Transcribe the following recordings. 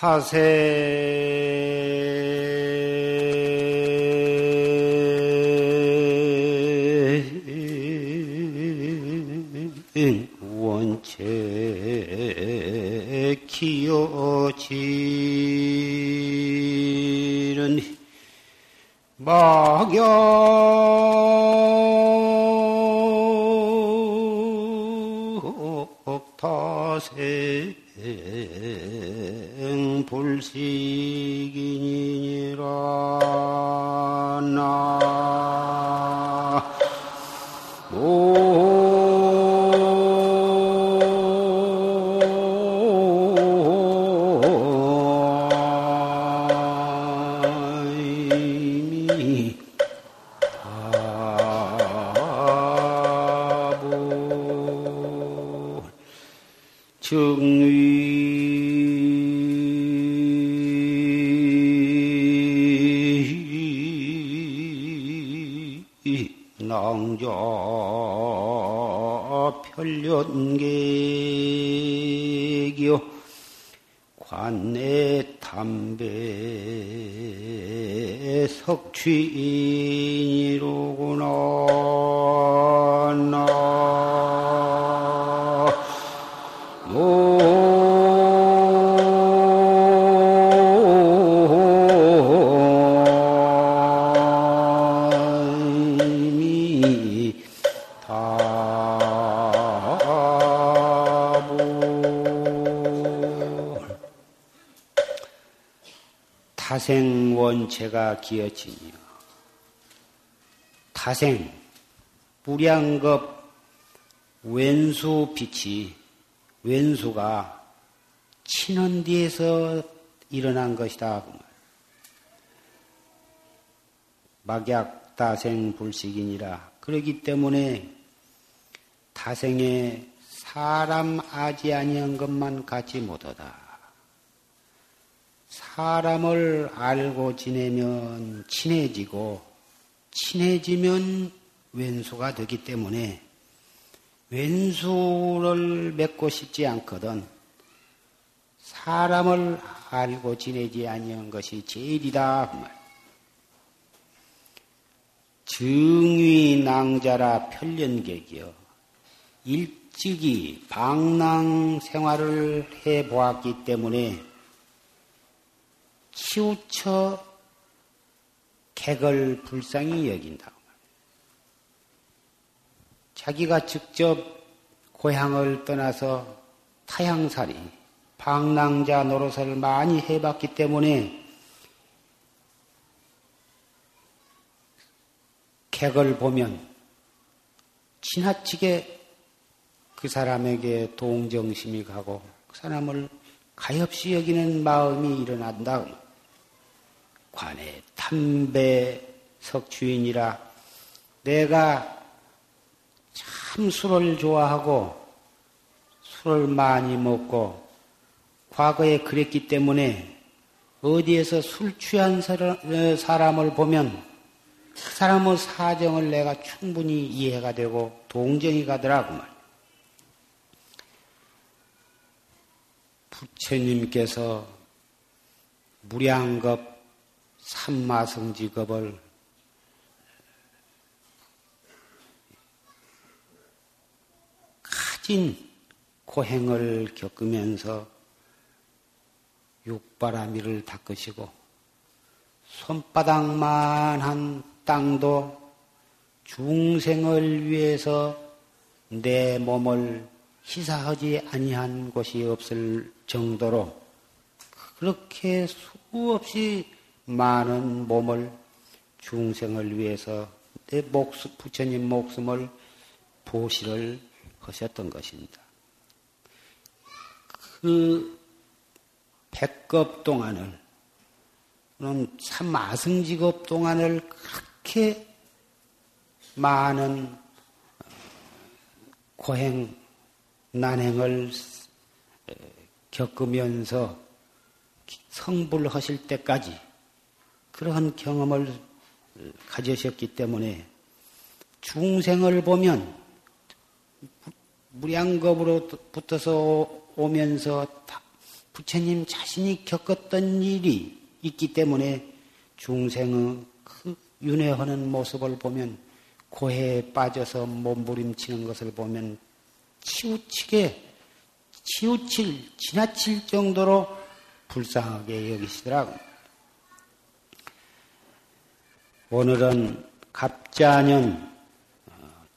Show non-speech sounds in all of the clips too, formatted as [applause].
타세 원체가 기어지며 타생 무량겁 왼수 빛이 왼수가 치는 뒤에서 일어난 것이다. 그 말. 막약 다생 불식이니라. 그러기 때문에 타생에 사람 아지 아니한 것만 갖지 못하다. 사람을 알고 지내면 친해지고 친해지면 왼수가 되기 때문에 왼수를 맺고 싶지 않거든 사람을 알고 지내지 아니한 것이 제일이다 그 말. 증위 낭자라 편련객이여 일찍이 방랑 생활을 해 보았기 때문에 치우쳐 객을 불쌍히 여긴다. 자기가 직접 고향을 떠나서 타향살이 방랑자 노릇을 많이 해봤기 때문에 객을 보면 지나치게 그 사람에게 동정심이 가고 그 사람을 가엾이 여기는 마음이 일어난다. 관에 탐배석 주인이라 내가 참 술을 좋아하고 술을 많이 먹고 과거에 그랬기 때문에 어디에서 술 취한 사람을 보면 그 사람의 사정을 내가 충분히 이해가 되고 동정이 가더라고 말. 부처님께서 무량겁 삼마성 직업을 가진 고행을 겪으면서 육바라미를 닦으시고 손바닥만한 땅도 중생을 위해서 내 몸을 희사하지 아니한 곳이 없을 정도로 그렇게 수없이 많은 몸을 중생을 위해서 내 목숨, 부처님 목숨을 보시를 하셨던 것입니다. 그 백겁 동안을, 삼마승직업 동안을 그렇게 많은 고행, 난행을 겪으면서 성불하실 때까지 그러한 경험을 가지셨기 때문에 중생을 보면 무량겁으로 붙어서 오면서 부처님 자신이 겪었던 일이 있기 때문에 중생의 그 윤회하는 모습을 보면 고해에 빠져서 몸부림치는 것을 보면 치우치게 치우칠 지나칠 정도로 불쌍하게 여기시더라고. 오늘은 갑자년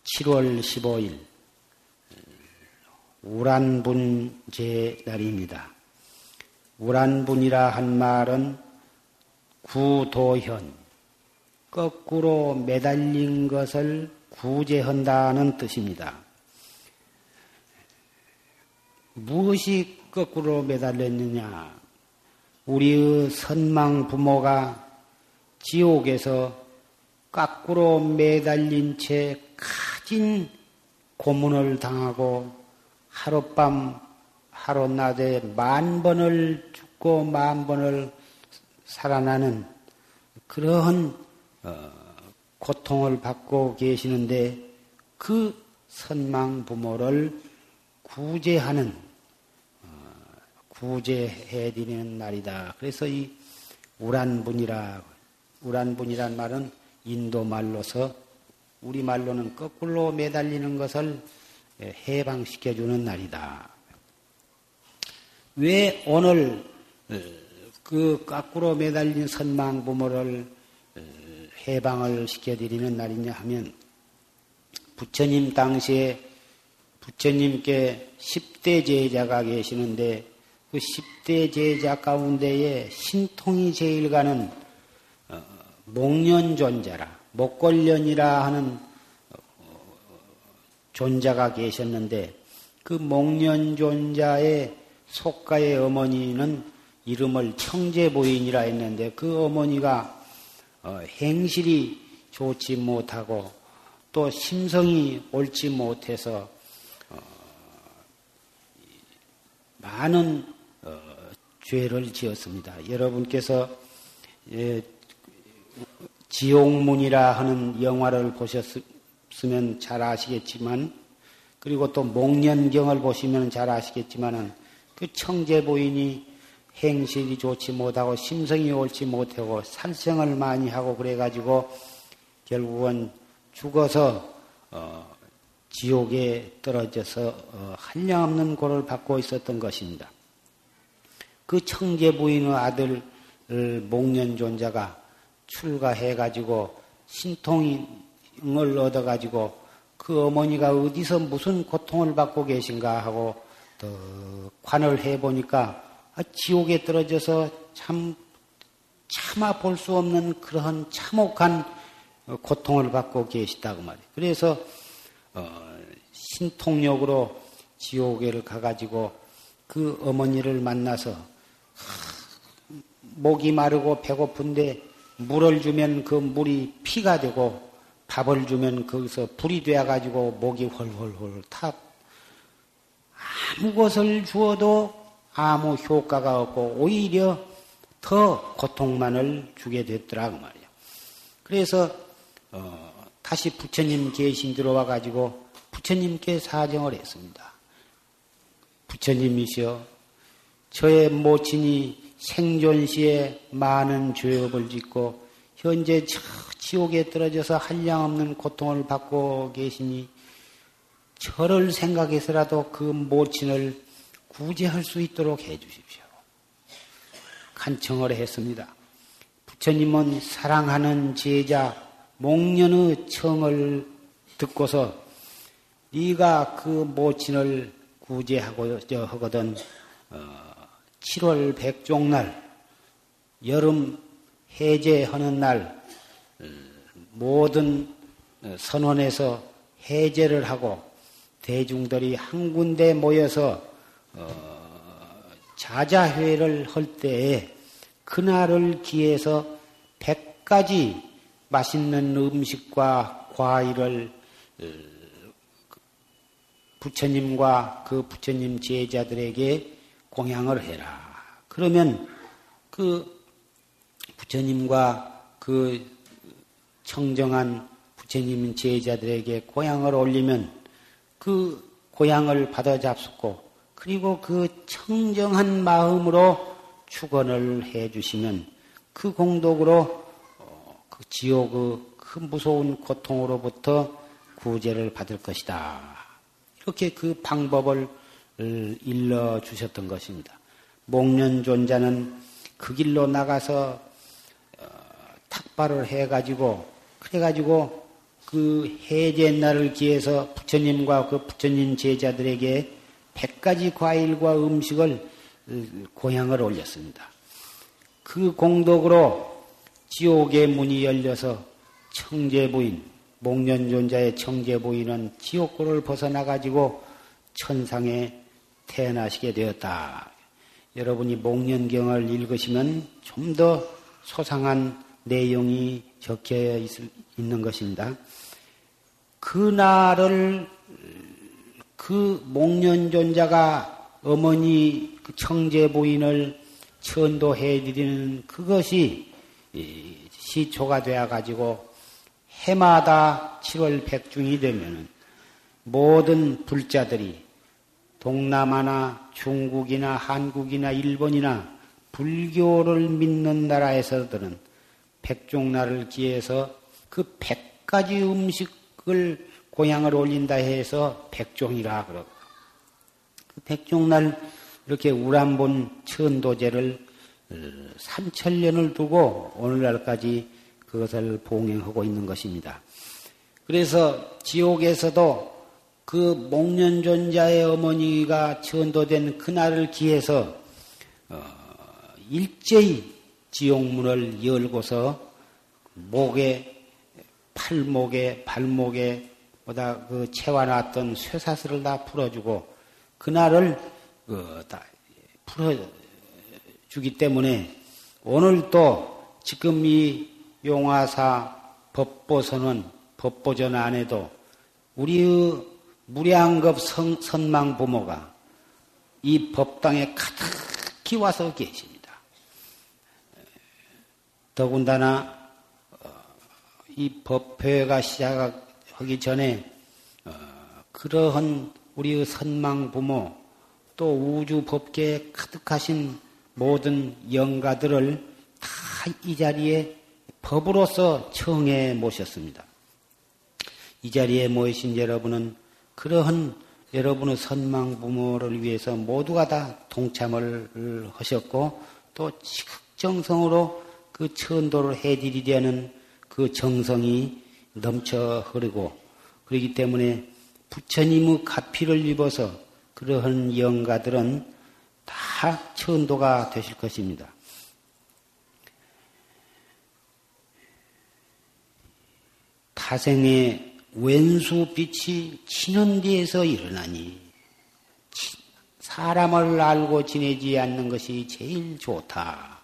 7월 15일 우란분제 날입니다. 우란분이라 한 말은 구도현, 거꾸로 매달린 것을 구제한다는 뜻입니다. 무엇이 거꾸로 매달렸느냐? 우리의 선망 부모가 지옥에서 거꾸로 매달린 채 가진 고문을 당하고 하룻밤 하루낮에 만 번을 죽고 만 번을 살아나는 그러한 어, 고통을 받고 계시는데 그 선망 부모를 구제하는 어, 구제해 드리는 날이다. 그래서 이 우란분이라 우란분이란 말은 인도 말로서 우리 말로는 거꾸로 매달리는 것을 해방시켜 주는 날이다. 왜 오늘 어, 그 거꾸로 매달린 선망 부모를 어, 해방을 시켜 드리는 날이냐 하면 부처님 당시에 부처님께 10대 제자가 계시는데 그 10대 제자 가운데에 신통이 제일 가는 어, 목련존자라 목걸련이라 하는 존자가 계셨는데 그 목련존자의 속가의 어머니는 이름을 청제부인이라 했는데 그 어머니가 어, 행실이 좋지 못하고 또 심성이 옳지 못해서 어, 많은 어, 죄를 지었습니다. 여러분께서 예, 지옥문이라 하는 영화를 보셨으면 잘 아시겠지만 그리고 또 목련경을 보시면 잘 아시겠지만은 그 청제 부인이 행실이 좋지 못하고 심성이 옳지 못하고 살생을 많이 하고 그래가지고 결국은 죽어서 어, 지옥에 떨어져서 어, 한량없는 고를 받고 있었던 것입니다. 그 청제 부인의 아들 목련존자가 출가해가지고 신통을 얻어가지고 그 어머니가 어디서 무슨 고통을 받고 계신가 하고 더 관을 해보니까 아, 지옥에 떨어져서 참 참아 볼 수 없는 그러한 참혹한 고통을 받고 계시다고 말이에요. 그래서 어, 신통력으로 지옥에를 가가지고 그 어머니를 만나서 목이 마르고 배고픈데 물을 주면 그 물이 피가 되고 밥을 주면 거기서 불이 되어가지고 목이 헐헐헐 타. 아무 것을 주어도 아무 효과가 없고 오히려 더 고통만을 주게 됐더라 그 말이야. 그래서 어, 다시 부처님 계신 들어와 가지고 부처님께 사정을 했습니다. 부처님이시여 저의 모친이 생존 시에 많은 죄업을 짓고 현재 저 지옥에 떨어져서 한량없는 고통을 받고 계시니 저를 생각해서라도 그 모친을 구제할 수 있도록 해 주십시오. 간청을 했습니다. 부처님은 사랑하는 제자 목련의 청을 듣고서 네가 그 모친을 구제하고 하거든 어, 7월 백종날 여름 해제하는 날 모든 선원에서 해제를 하고 대중들이 한 군데 모여서 어, 자자회를 할 때에 그날을 기해서 100가지 맛있는 음식과 과일을 어, 부처님과 그 부처님 제자들에게 공양을 해라. 그러면 그 부처님과 그 청정한 부처님 제자들에게 고향을 올리면 그 고향을 받아 잡수고 그리고 그 청정한 마음으로 축원을 해 주시면 그 공덕으로 어, 그 지옥의 그 무서운 고통으로부터 구제를 받을 것이다. 이렇게 그 방법을 일러 주셨던 것입니다. 목련 존자는 그 길로 나가서 어, 탁발을 해가지고 그래가지고 그 해제 날을 기해서 부처님과 그 부처님 제자들에게 백가지 과일과 음식을 고향을 올렸습니다. 그 공덕으로 지옥의 문이 열려서 청제부인, 목련존자의 청제부인은 지옥고를 벗어나가지고 천상에 태어나시게 되었다. 여러분이 목련경을 읽으시면 좀 더 소상한 내용이 적혀 있는 것입니다. 그날을 그 목련존자가 어머니 그 청제 부인을 천도해 드리는 그것이 시초가 되어 가지고 해마다 7월 백중이 되면 모든 불자들이 동남아나 중국이나 한국이나 일본이나 불교를 믿는 나라에서들은 백종날을 기해서 그 백 가지 음식을 고향을 올린다 해서 백종이라 그러고 그 백종날 이렇게 우람본 천도제를 3천년을 두고 오늘날까지 그것을 봉행하고 있는 것입니다. 그래서 지옥에서도 그 목련존자의 어머니가 천도된 그날을 기해서 어, 일제히 지옥문을 열고서 목에 팔목에 발목에 보다 그 채워놨던 쇠사슬을 다 풀어주고 그날을 그 다 풀어주기 때문에 오늘 또 지금 이 용화사 법보선은 법보전 안에도 우리의 무량급 성, 선망 부모가 이 법당에 가득히 와서 계십니다. 더군다나 어, 이 법회가 시작하기 전에 어, 그러한 우리의 선망 부모 또 우주 법계에 가득하신 모든 영가들을 다 이 자리에 법으로서 청해 모셨습니다. 이 자리에 모이신 여러분은 그러한 여러분의 선망 부모를 위해서 모두가 다 동참을 하셨고 또 지극정성으로 그 천도를 해드리려는 그 정성이 넘쳐 흐르고 그렇기 때문에 부처님의 가피를 입어서 그러한 영가들은 다 천도가 되실 것입니다. 타생의 왼수빛이 데에서 일어나니 사람을 알고 지내지 않는 것이 제일 좋다.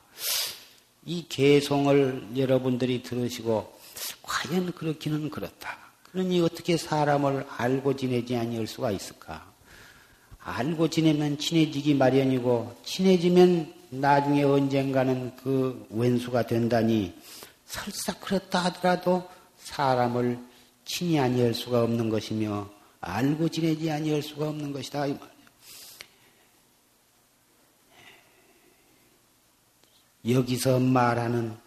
이 개송을 여러분들이 들으시고 과연 그렇기는 그렇다. 그러니 어떻게 사람을 알고 지내지 아니할 수가 있을까? 알고 지내면 친해지기 마련이고 친해지면 나중에 언젠가는 그 왼수가 된다니 설사 그렇다 하더라도 사람을 친히 아니할 수가 없는 것이며 알고 지내지 아니할 수가 없는 것이다. 여기서 말하는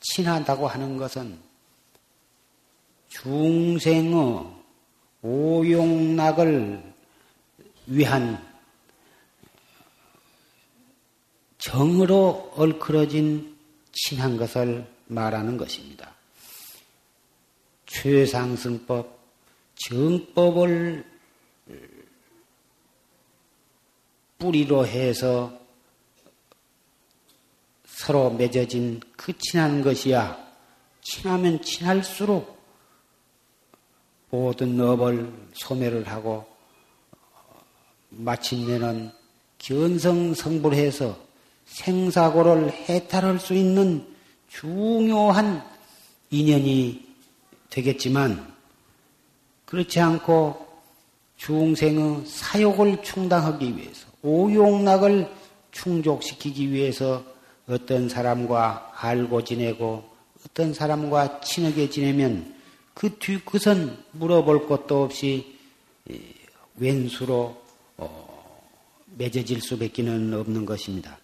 친하다고 하는 것은 중생의 오용락을 위한 정으로 얼크러진 친한 것을 말하는 것입니다. 최상승법, 정법을 뿌리로 해서 서로 맺어진 그 친한 것이야. 친하면 친할수록 모든 업을 소멸을 하고 마침내는 견성성불해서 생사고를 해탈할 수 있는 중요한 인연이 되겠지만 그렇지 않고 중생의 사욕을 충당하기 위해서 오용락을 충족시키기 위해서 어떤 사람과 알고 지내고 어떤 사람과 친하게 지내면 그 뒤끝은 물어볼 것도 없이 왼수로 어, 맺어질 수밖에 는 없는 것입니다.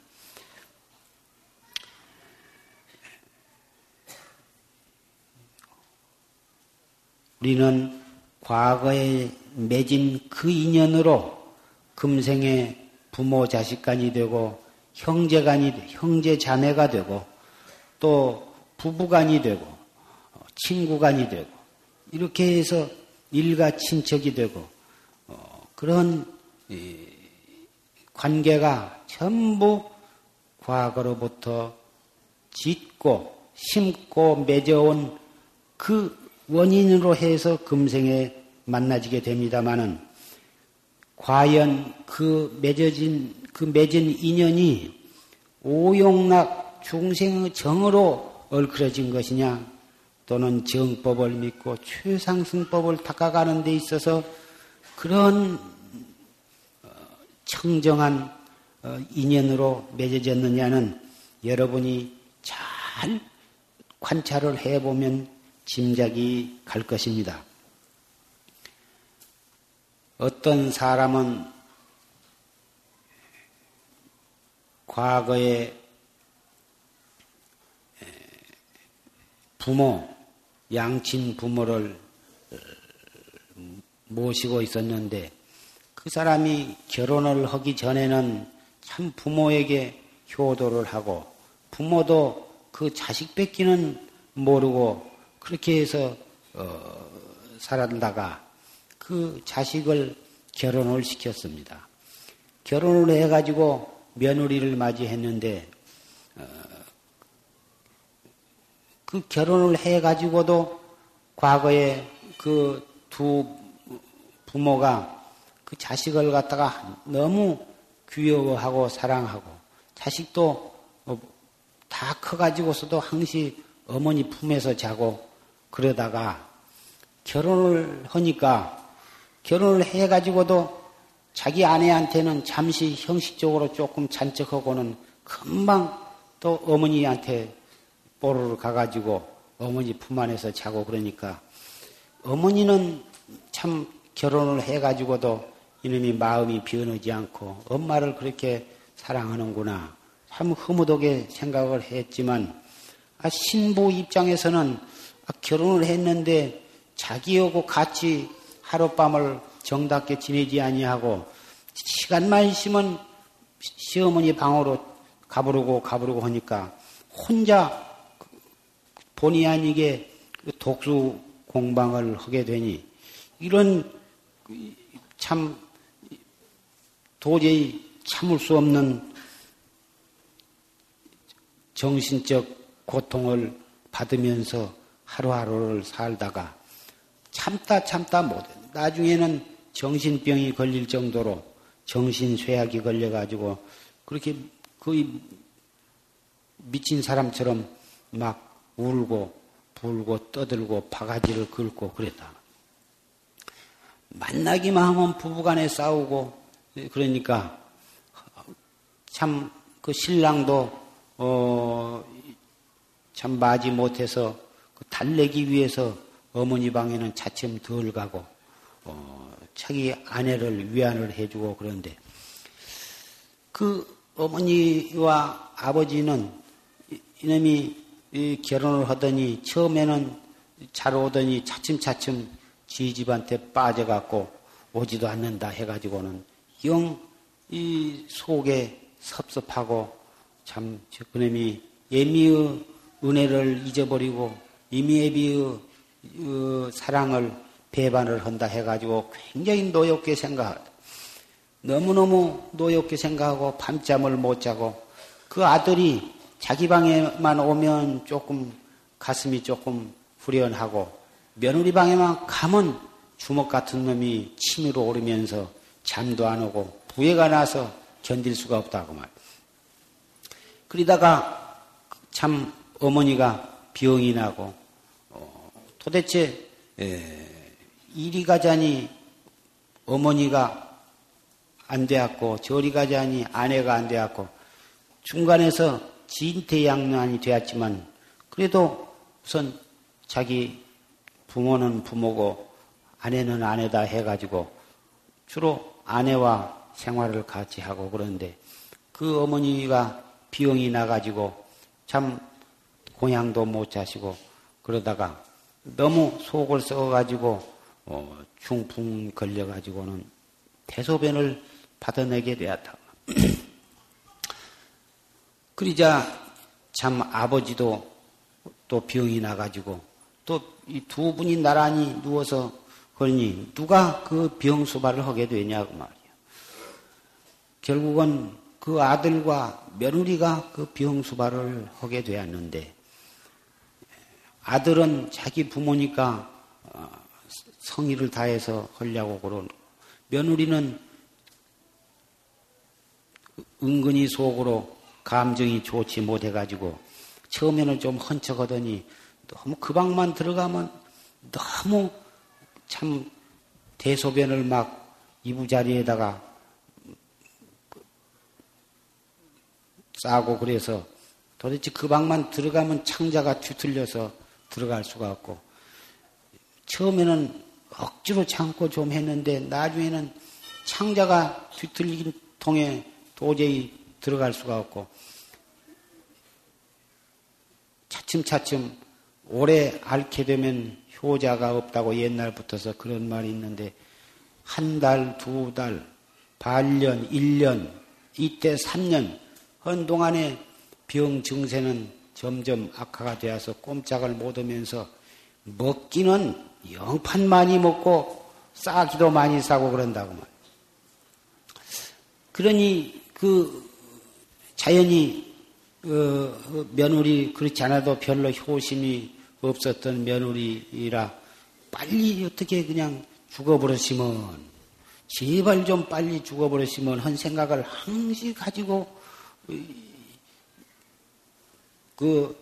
우리는 과거에 맺은 그 인연으로 금생에 부모 자식간이 되고 형제간이 형제 자매가 되고 또 부부간이 되고 친구간이 되고 이렇게 해서 일가 친척이 되고 어, 그런 관계가 전부 과거로부터 짓고 심고 맺어온 그 원인으로 해서 금생에 만나지게 됩니다마는 과연 그 맺어진 그 맺은 인연이 오용락 중생의 정으로 얼클어진 것이냐 또는 정법을 믿고 최상승법을 닦아가는 데 있어서 그런 어, 청정한 어, 인연으로 맺어졌느냐는 여러분이 잘 관찰을 해보면 짐작이 갈 것입니다. 어떤 사람은 과거에 부모, 양친 부모를 어, 모시고 있었는데 그 사람이 결혼을 하기 전에는 참 부모에게 효도를 하고 부모도 그 자식 뺏기는 모르고 그렇게 해서 어, 살았다가 그 자식을 결혼을 시켰습니다. 결혼을 해가지고 며느리를 맞이했는데 어, 그 결혼을 해가지고도 과거에 그 두 부모가 그 자식을 갖다가 너무 귀여워하고 사랑하고 자식도 어, 다 커가지고서도 항시 어머니 품에서 자고 그러다가 결혼을 하니까 결혼을 해가지고도 자기 아내한테는 잠시 형식적으로 조금 잔척하고는 금방 또 어머니한테 보러 가가지고 어머니 품 안에서 자고 그러니까 어머니는 참 결혼을 해가지고도 이놈이 마음이 변하지 않고 엄마를 그렇게 사랑하는구나. 참 흐무독게 생각을 했지만 아, 신부 입장에서는 아, 결혼을 했는데 자기하고 같이 하룻밤을 정답게 지내지 아니하고 시간만 있으면 시어머니 방으로 가부르고 가부르고 하니까 혼자 본의 아니게 독수 공방을 하게 되니 이런 참 도저히 참을 수 없는 정신적 고통을 받으면서 하루하루를 살다가 참다 참다 못해. 나중에는 정신병이 걸릴 정도로 정신 쇠약이 걸려 가지고 그렇게 거의 미친 사람처럼 막 울고 불고 떠들고 바가지를 긁고 그랬다. 만나기만 하면 부부간에 싸우고 그러니까 참 그 신랑도 어참 맞이 못해서 그 달래기 위해서 어머니 방에는 차츰 덜 가고 어 자기 아내를 위안을 해주고 그런데 그 어머니와 아버지는 이놈이 결혼을 하더니 처음에는 잘 오더니 차츰차츰 지 집한테 빠져갖고 오지도 않는다 해가지고는 영 이 속에 섭섭하고 참 그놈이 예미의 은혜를 잊어버리고 이미애비의 어, 사랑을 배반을 한다 해가지고 굉장히 노엽게 생각하다. 너무너무 노엽게 생각하고 밤잠을 못 자고 그 아들이 자기 방에만 오면 조금 가슴이 조금 후련하고 며느리 방에만 가면 주먹 같은 놈이 침으로 오르면서 잠도 안 오고 부해가 나서 견딜 수가 없다고 말. 그러다가 참 어머니가 병이 나고 어, 도대체 에, 이리 가자니 어머니가 안 되었고 저리 가자니 아내가 안 되었고 중간에서 진퇴양난이 되었지만 그래도 우선 자기 부모는 부모고 아내는 아내다 해가지고 주로 아내와 생활을 같이 하고 그러는데 그 어머니가 비용이 나가지고 참 공양도 못 자시고 그러다가 너무 속을 썩어가지고 어, 중풍 걸려가지고는 대소변을 받아내게 되었다. [clears throat] 그러자 참 아버지도 또 병이 나가지고 또 이 두 분이 나란히 누워서 그러니 누가 그 병수발을 하게 되냐고 말이야. 결국은 그 아들과 며느리가 그 병수발을 하게 되었는데 아들은 자기 부모니까 어, 성의를 다해서 하려고 그러고 며느리는 은근히 속으로 감정이 좋지 못해가지고 처음에는 좀 헌척하더니 너무 그 방만 들어가면 너무 참 대소변을 막 이부자리에다가 싸고 그래서 도대체 그 방만 들어가면 창자가 뒤틀려서 들어갈 수가 없고 처음에는 억지로 참고 좀 했는데 나중에는 창자가 뒤틀리긴 통해 도저히 들어갈 수가 없고 차츰차츰 오래 앓게 되면 효자가 없다고 옛날부터서 그런 말이 있는데 한 달, 두 달, 반년, 일년, 이때 삼년 한 동안에 병 증세는 점점 악화가 되어서 꼼짝을 못하면서 먹기는 영판 많이 먹고 싸기도 많이 싸고 그런다고 말. 그러니 그 자연히 어, 어, 며느리 그렇지 않아도 별로 효심이 없었던 며느리라 빨리 어떻게 그냥 죽어버렸으면 제발 좀 빨리 죽어버렸으면 한 생각을 항시 가지고 그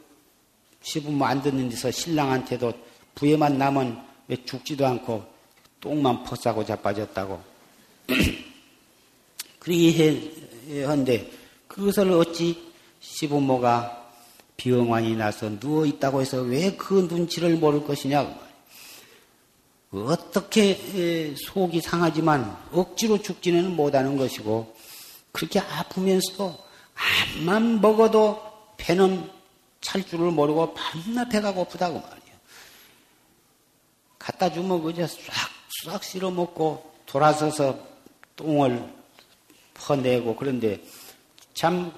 시부모 안 듣는 데서 신랑한테도 부에만 남은 왜 죽지도 않고 똥만 퍼싸고 자빠졌다고. [clears throat] 그렇게 한데 그것을 어찌 시부모가 병환이 나서 누워 있다고 해서 왜 그 눈치를 모를 것이냐? 어떻게 속이 상하지만 억지로 죽지는 못하는 것이고 그렇게 아프면서도 암만 먹어도 배는 찰 줄을 모르고 밤낮 배가 고프다고 말이야. 갖다 주면 그저 싹싹 쓸어 먹고 돌아서서 똥을 퍼내고 그런데 참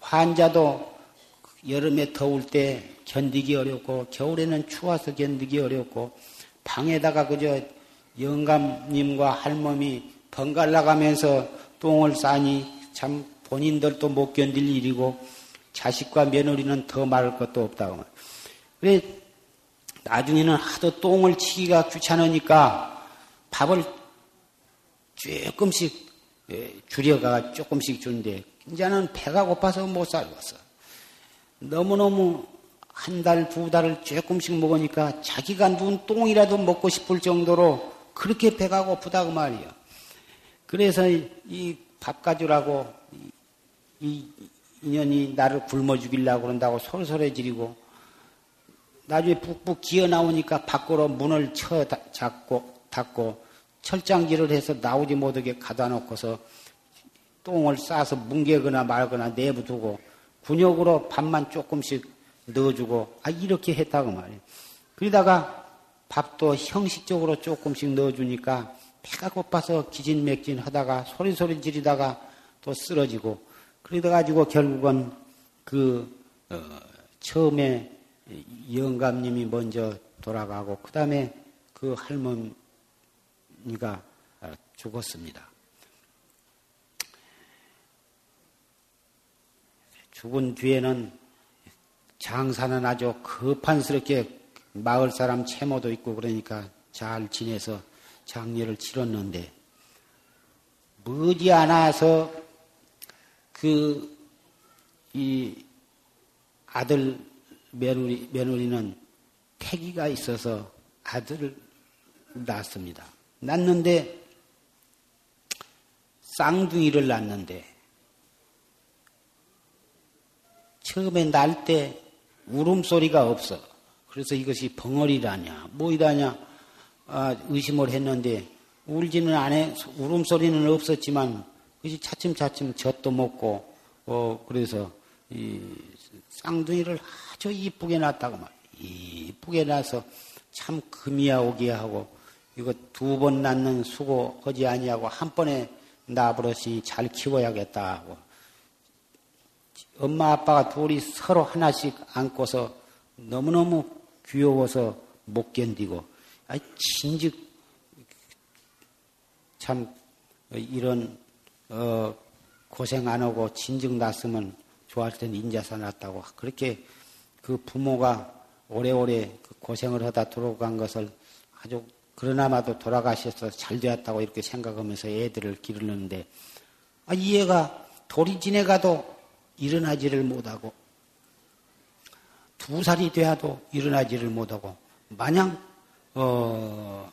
환자도 여름에 더울 때 견디기 어렵고 겨울에는 추워서 견디기 어렵고 방에다가 그저 영감님과 할머니 번갈아 가면서 똥을 싸니 참 본인들도 못 견딜 일이고 자식과 며느리는 더 말할 것도 없다고. 그래 나중에는 하도 똥을 치기가 귀찮으니까 밥을 조금씩 예, 줄여가 조금씩 주는데 이제는 배가 고파서 못 살겠어. 너무너무 한 달, 두 달을 조금씩 먹으니까 자기가 누운 똥이라도 먹고 싶을 정도로 그렇게 배가 고프다고 말이야. 그래서 이 밥 가주라고 이 인연이 나를 굶어 죽이려고 그런다고 솔솔해 지리고 나중에 푹푹 기어 나오니까 밖으로 문을 쳐 잡고 닫고 철장질을 해서 나오지 못하게 가다 놓고서 똥을 싸서 뭉개거나 말거나 내부 두고 군역으로 밥만 조금씩 넣어주고 아 이렇게 했다고 말이에요. 그러다가 밥도 형식적으로 조금씩 넣어주니까 배가 고파서 기진맥진 하다가 소리소리 지르다가 또 쓰러지고 그러다 가지고 결국은 그 어, 처음에 영감님이 먼저 돌아가고 그 다음에 그 할머니가 죽었습니다. 죽은 뒤에는 장사는 아주 급한스럽게 마을 사람 채모도 있고 그러니까 잘 지내서 장례를 치렀는데 머지않아서 그 이 아들 며느리 며느리는 태기가 있어서 아들을 낳습니다. 낳는데 쌍둥이를 낳는데 처음에 날 때 울음소리가 없어. 그래서 이것이 벙어리라냐, 뭐이라냐, 아, 의심을 했는데 울지는 않아, 울음소리는 없었지만, 그것이 차츰차츰 젖도 먹고, 어, 그래서, 이, 쌍둥이를 아주 이쁘게 낳았다고 말 이쁘게 낳아서 참 금이야 오기야 하고, 이거 두 번 낳는 수고 하지 아니하고 한 번에 나버릇이 잘 키워야겠다 하고, 엄마 아빠가 둘이 서로 하나씩 안고서 너무너무 귀여워서 못 견디고, 아, 진즉 참 이런 어, 고생 안 하고 진즉 났으면 좋아할 텐데 인자사 났다고. 그렇게 그 부모가 오래오래 그 고생을 하다 돌아간 것을 아주 그러나마도 돌아가셔서 잘 되었다고 이렇게 생각하면서 애들을 기르는데 아, 이 애가 돌이 지내가도 일어나지를 못하고 두 살이 되어도 일어나지를 못하고 마냥 어,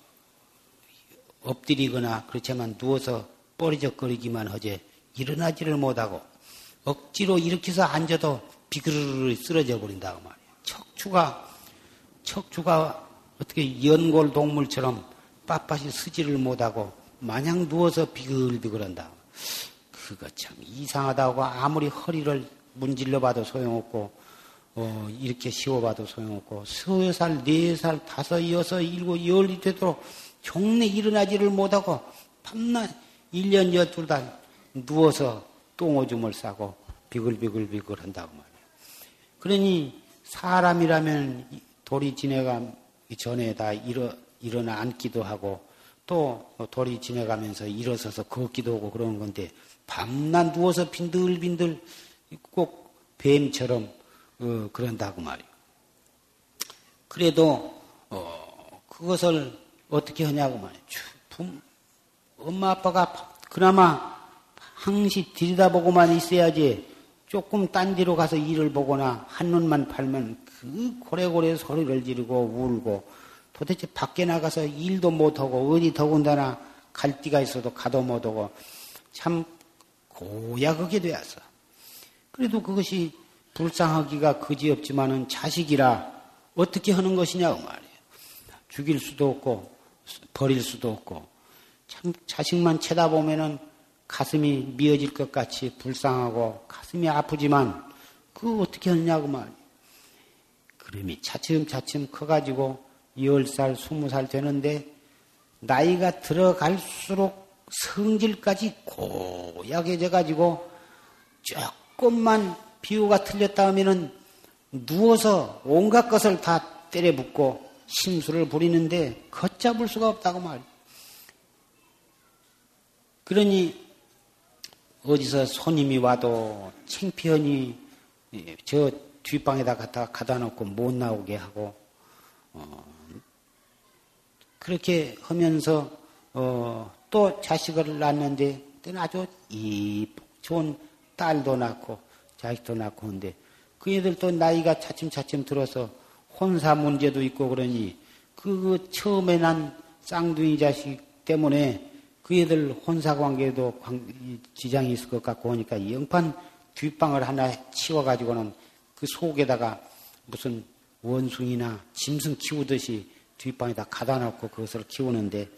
엎드리거나 그렇지만 누워서 뻐리적거리기만 하지 일어나지를 못하고 억지로 일으켜서 앉아도 비그르르 쓰러져 버린다고 말이야. 척추가 척추가 어떻게 연골 동물처럼 빳빳이 쓰지를 못하고 마냥 누워서 비글비글한다. 그거 참 이상하다고 아무리 허리를 문질러 봐도 소용없고 어, 이렇게 씌워봐도 소용없고 세 살, 네 살, 다섯, 여섯, 일곱, 열이 되도록 종래 일어나지를 못하고 밤낮 1년 여둘 달 누워서 똥오줌을 싸고 비글비글비글 한다고 말이에요. 그러니 사람이라면 돌이 지내가 전에 다 일어, 일어나 앉기도 하고 또 돌이 지내가면서 일어서서 걷기도 하고 그러는 건데 밤낮 누워서 빈들빈들 꼭 뱀처럼 어, 그런다고 말이에요. 그래도 어, 그것을 어떻게 하냐고 말이에요. 엄마 아빠가 그나마 항시 들여다보고만 있어야지 조금 딴 데로 가서 일을 보거나 한눈만 팔면 그 고래고래 소리를 지르고 울고 도대체 밖에 나가서 일도 못하고 어디 더군다나 갈 데가 있어도 가도 못하고 참 고약하게 되었어. 그래도 그것이 불쌍하기가 그지없지만은 자식이라 어떻게 하는 것이냐고 말이에요. 죽일 수도 없고 버릴 수도 없고 참 자식만 쳐다보면은 가슴이 미어질 것 같이 불쌍하고 가슴이 아프지만 그 어떻게 하느냐고 말이에요. 그림이 차츰차츰 커가지고 10살, 20살 되는데 나이가 들어갈수록 성질까지 고약해져가지고 조금만 비유가 틀렸다 하면은 누워서 온갖 것을 다 때려붓고 심술을 부리는데 걷잡을 수가 없다고 말. 그러니 어디서 손님이 와도 창피하니 저 뒷방에다 갖다 가다 놓고 못 나오게 하고 어, 그렇게 하면서 어, 또 자식을 낳는데 아주 이 좋은 딸도 낳고 자식도 낳고 하는데 그 애들도 나이가 차츰차츰 들어서 혼사 문제도 있고 그러니 그 처음에 난 쌍둥이 자식 때문에 그 애들 혼사 관계도 지장이 있을 것 같고 하니까 영판 뒷방을 하나 치워가지고는 그 속에다가 무슨 원숭이나 짐승 키우듯이 뒷방에다 가다 놓고 그것을 키우는데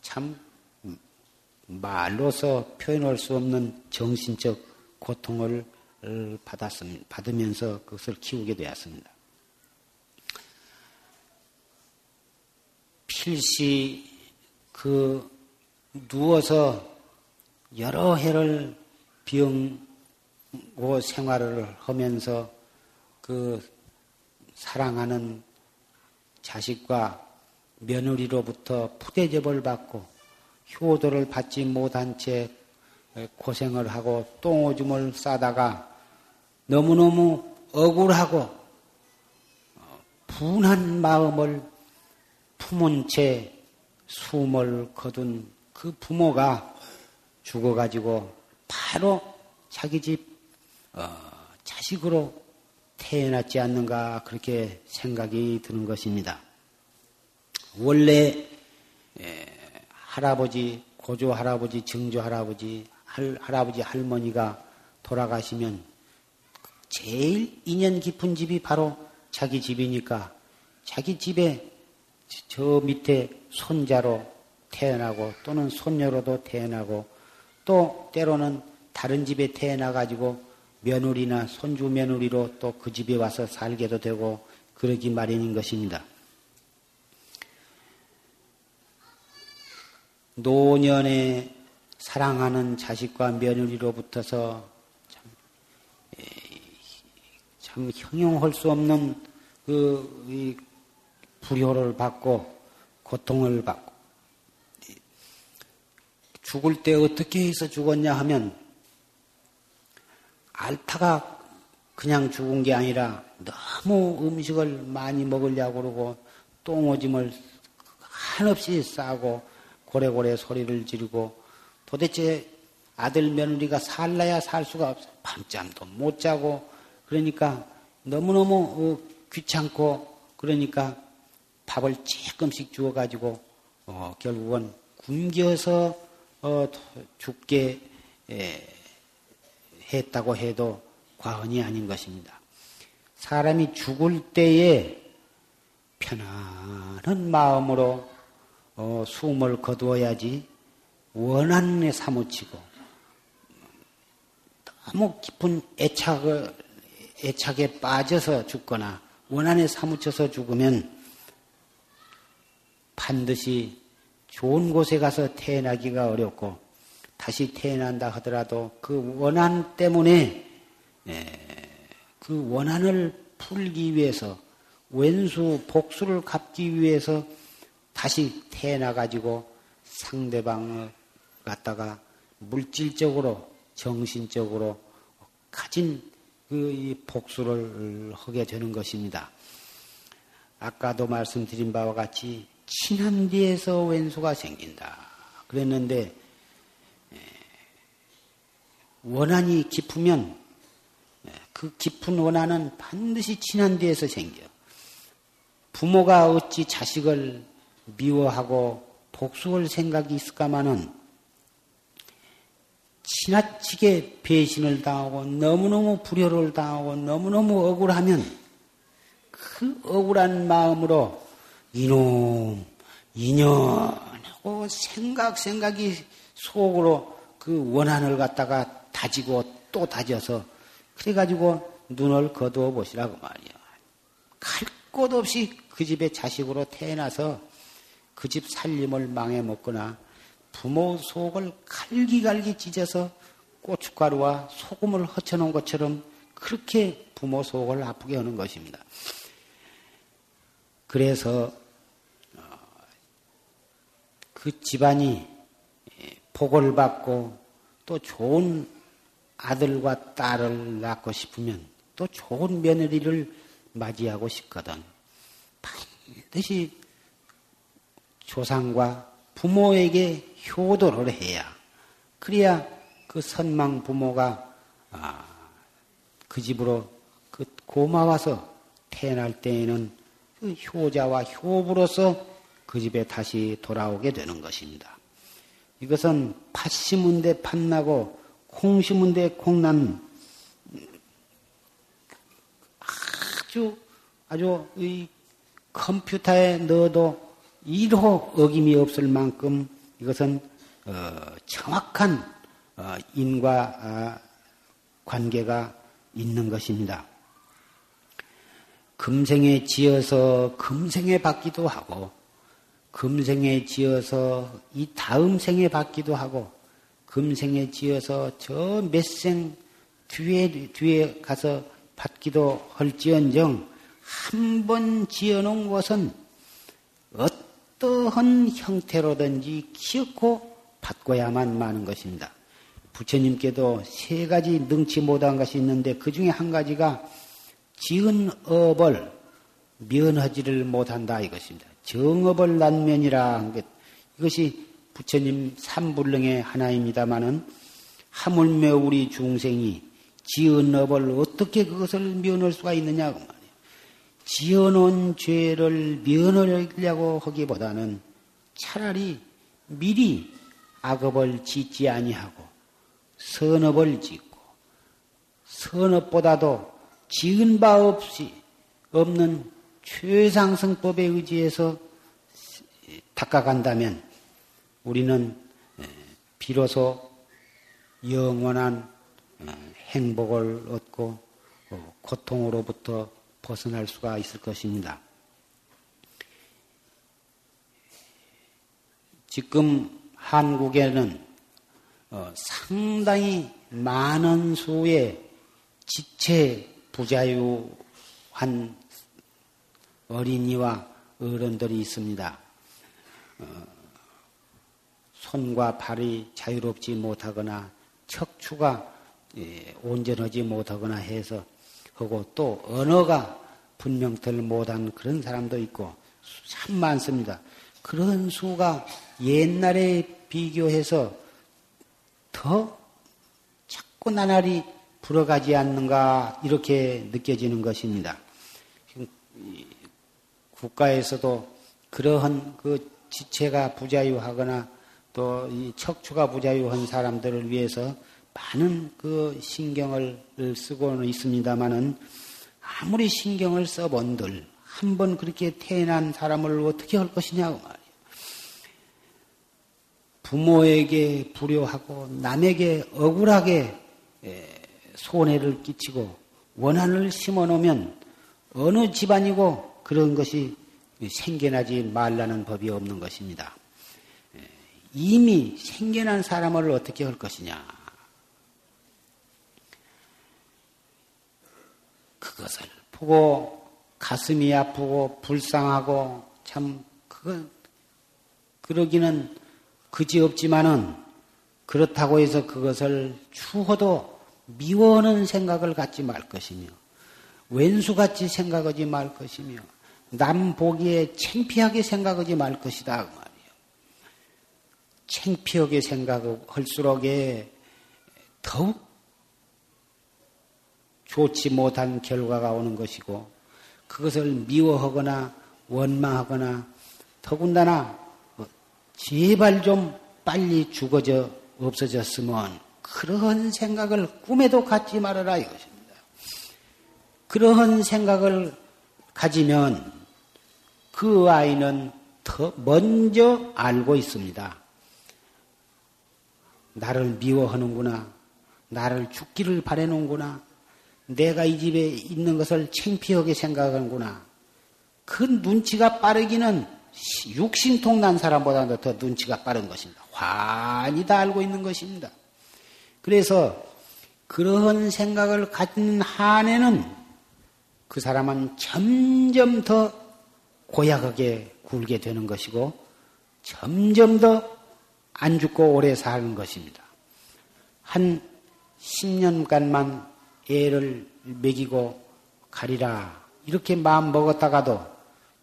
참 말로서 표현할 수 없는 정신적 고통을 받았음, 받으면서 그것을 키우게 되었습니다. 필시 그 누워서 여러 해를 병고 생활을 하면서 그 사랑하는 자식과 며느리로부터 푸대접을 받고 효도를 받지 못한 채 고생을 하고 똥오줌을 싸다가 너무너무 억울하고 어, 분한 마음을 품은 채 숨을 거둔 그 부모가 죽어가지고 바로 자기 집 어, 자식으로 태어났지 않는가 그렇게 생각이 드는 것입니다. 원래 에, 할아버지, 고조 할아버지, 증조 할아버지, 할, 할아버지 할머니가 돌아가시면 제일 인연 깊은 집이 바로 자기 집이니까 자기 집에 저 밑에 손자로 태어나고 또는 손녀로도 태어나고 또 때로는 다른 집에 태어나 가지고 며느리나 손주 며느리로 또 그 집에 와서 살게도 되고 그러기 마련인 것입니다. 노년에 사랑하는 자식과 며느리로부터서 참, 참 형용할 수 없는 그 불효를 받고 고통을 받고 죽을 때 어떻게 해서 죽었냐 하면 알타가 그냥 죽은 게 아니라 너무 음식을 많이 먹으려고 그러고 똥오줌을 한없이 싸고 고래고래 소리를 지르고 도대체 아들 며느리가 살라야 살 수가 없어. 밤잠도 못 자고 그러니까 너무너무 어, 귀찮고 그러니까 밥을 조금씩 주어가지고 어, 결국은 굶겨서 어, 죽게 에, 했다고 해도 과언이 아닌 것입니다. 사람이 죽을 때에 편안한 마음으로 어, 숨을 거두어야지 원한에 사무치고 너무 깊은 애착을 애착에 빠져서 죽거나 원한에 사무쳐서 죽으면 반드시 좋은 곳에 가서 태어나기가 어렵고 다시 태어난다 하더라도 그 원한 때문에 그 원한을 풀기 위해서 왼수 복수를 갚기 위해서 다시 태어나 가지고 상대방을 갖다가 물질적으로 정신적으로 가진 그 복수를 하게 되는 것입니다. 아까도 말씀드린 바와 같이 친한 뒤에서 왼수가 생긴다. 그랬는데 원한이 깊으면 그 깊은 원한은 반드시 친한 뒤에서 생겨. 부모가 어찌 자식을 미워하고 복수할 생각이 있을까마는 지나치게 배신을 당하고 너무너무 불효를 당하고 너무너무 억울하면 그 억울한 마음으로 이놈, 인연하고 생각, 생각이 속으로 그 원한을 갖다가 다지고 또 다져서 그래가지고 눈을 거두어 보시라고 말이야. 갈 곳 없이 그 집에 자식으로 태어나서 그 집 살림을 망해 먹거나 부모 속을 갈기갈기 찢어서 고춧가루와 소금을 허쳐놓은 것처럼 그렇게 부모 속을 아프게 하는 것입니다. 그래서 어, 그 집안이 복을 받고 또 좋은 아들과 딸을 낳고 싶으면 또 좋은 며느리를 맞이하고 싶거든. 반드시 조상과 부모에게 효도를 해야 그래야 그 선망 부모가 아, 그 집으로 그 고마워서 태어날 때에는 그 효자와 효부로서 그 집에 다시 돌아오게 되는 것입니다. 이것은 팥 심은 데 팥나고 콩 심은 데 콩난 아주 아주 이 컴퓨터에 넣어도 1호 어김이 없을 만큼 이것은 어, 정확한 어, 인과 아, 관계가 있는 것입니다. 금생에 지어서 금생에 받기도 하고, 금생에 지어서 이 다음 생에 받기도 하고, 금생에 지어서 저 몇 생 뒤에, 뒤에 가서 받기도 할지언정, 한 번 지어놓은 것은 어떠한 형태로든지 기억고 받고야만 마는 것입니다. 부처님께도 세 가지 능치 못한 것이 있는데 그 중에 한 가지가 지은 업을 면하지를 못한다 이것입니다. 정업을 난면이라 한 것. 이것이 부처님 삼불능의 하나입니다마는 하물며 우리 중생이 지은 업을 어떻게 그것을 면할 수가 있느냐고 말이에요. 지어놓은 죄를 면하려고 하기보다는 차라리 미리 악업을 짓지 아니하고 선업을 짓고 선업보다도 지은 바 없이 없는 최상승법에 의지해서 닦아간다면 우리는 비로소 영원한 어, 행복을 얻고 어, 고통으로부터 벗어날 수가 있을 것입니다. 지금 한국에는 어, 상당히 많은 수의 지체 부자유한 어린이와 어른들이 있습니다. 손과 발이 자유롭지 못하거나 척추가 예, 온전하지 못하거나 해서 하고 또 언어가 분명들 못한 그런 사람도 있고 참 많습니다. 그런 수가 옛날에 비교해서 더 자꾸 나날이 불어가지 않는가 이렇게 느껴지는 것입니다. 국가에서도 그러한 그 지체가 부자유하거나 또 이 척추가 부자유한 사람들을 위해서 많은 그 신경을 쓰고는 있습니다만은 아무리 신경을 써본들 한 번 그렇게 태어난 사람을 어떻게 할 것이냐고 말이에요. 부모에게 불효하고 남에게 억울하게 손해를 끼치고 원한을 심어 놓으면 어느 집안이고 그런 것이 생겨나지 말라는 법이 없는 것입니다. 이미 생겨난 사람을 어떻게 할 것이냐. 그것을 보고 가슴이 아프고 불쌍하고 참 그거 그러기는 그지없지만은 그렇다고 해서 그것을 추호도 미워하는 생각을 갖지 말 것이며 왼수같이 생각하지 말 것이며 남 보기에 창피하게 생각하지 말 것이다 그 말이에요. 창피하게 생각할수록에 더욱 좋지 못한 결과가 오는 것이고 그것을 미워하거나 원망하거나 더군다나 뭐 제발 좀 빨리 죽어져 없어졌으면 그러한 생각을 꿈에도 갖지 말아라 이것입니다. 그러한 생각을 가지면 그 아이는 더 먼저 알고 있습니다. 나를 미워하는구나. 나를 죽기를 바라는구나. 내가 이 집에 있는 것을 창피하게 생각하는구나. 그 눈치가 빠르기는 육신통 난 사람보다 더 눈치가 빠른 것입니다. 환히 다 알고 있는 것입니다. 그래서 그런 생각을 가진 한에는 그 사람은 점점 더 고약하게 굴게 되는 것이고 점점 더 안 죽고 오래 사는 것입니다. 한 10년간만 애를 먹이고 가리라. 이렇게 마음 먹었다가도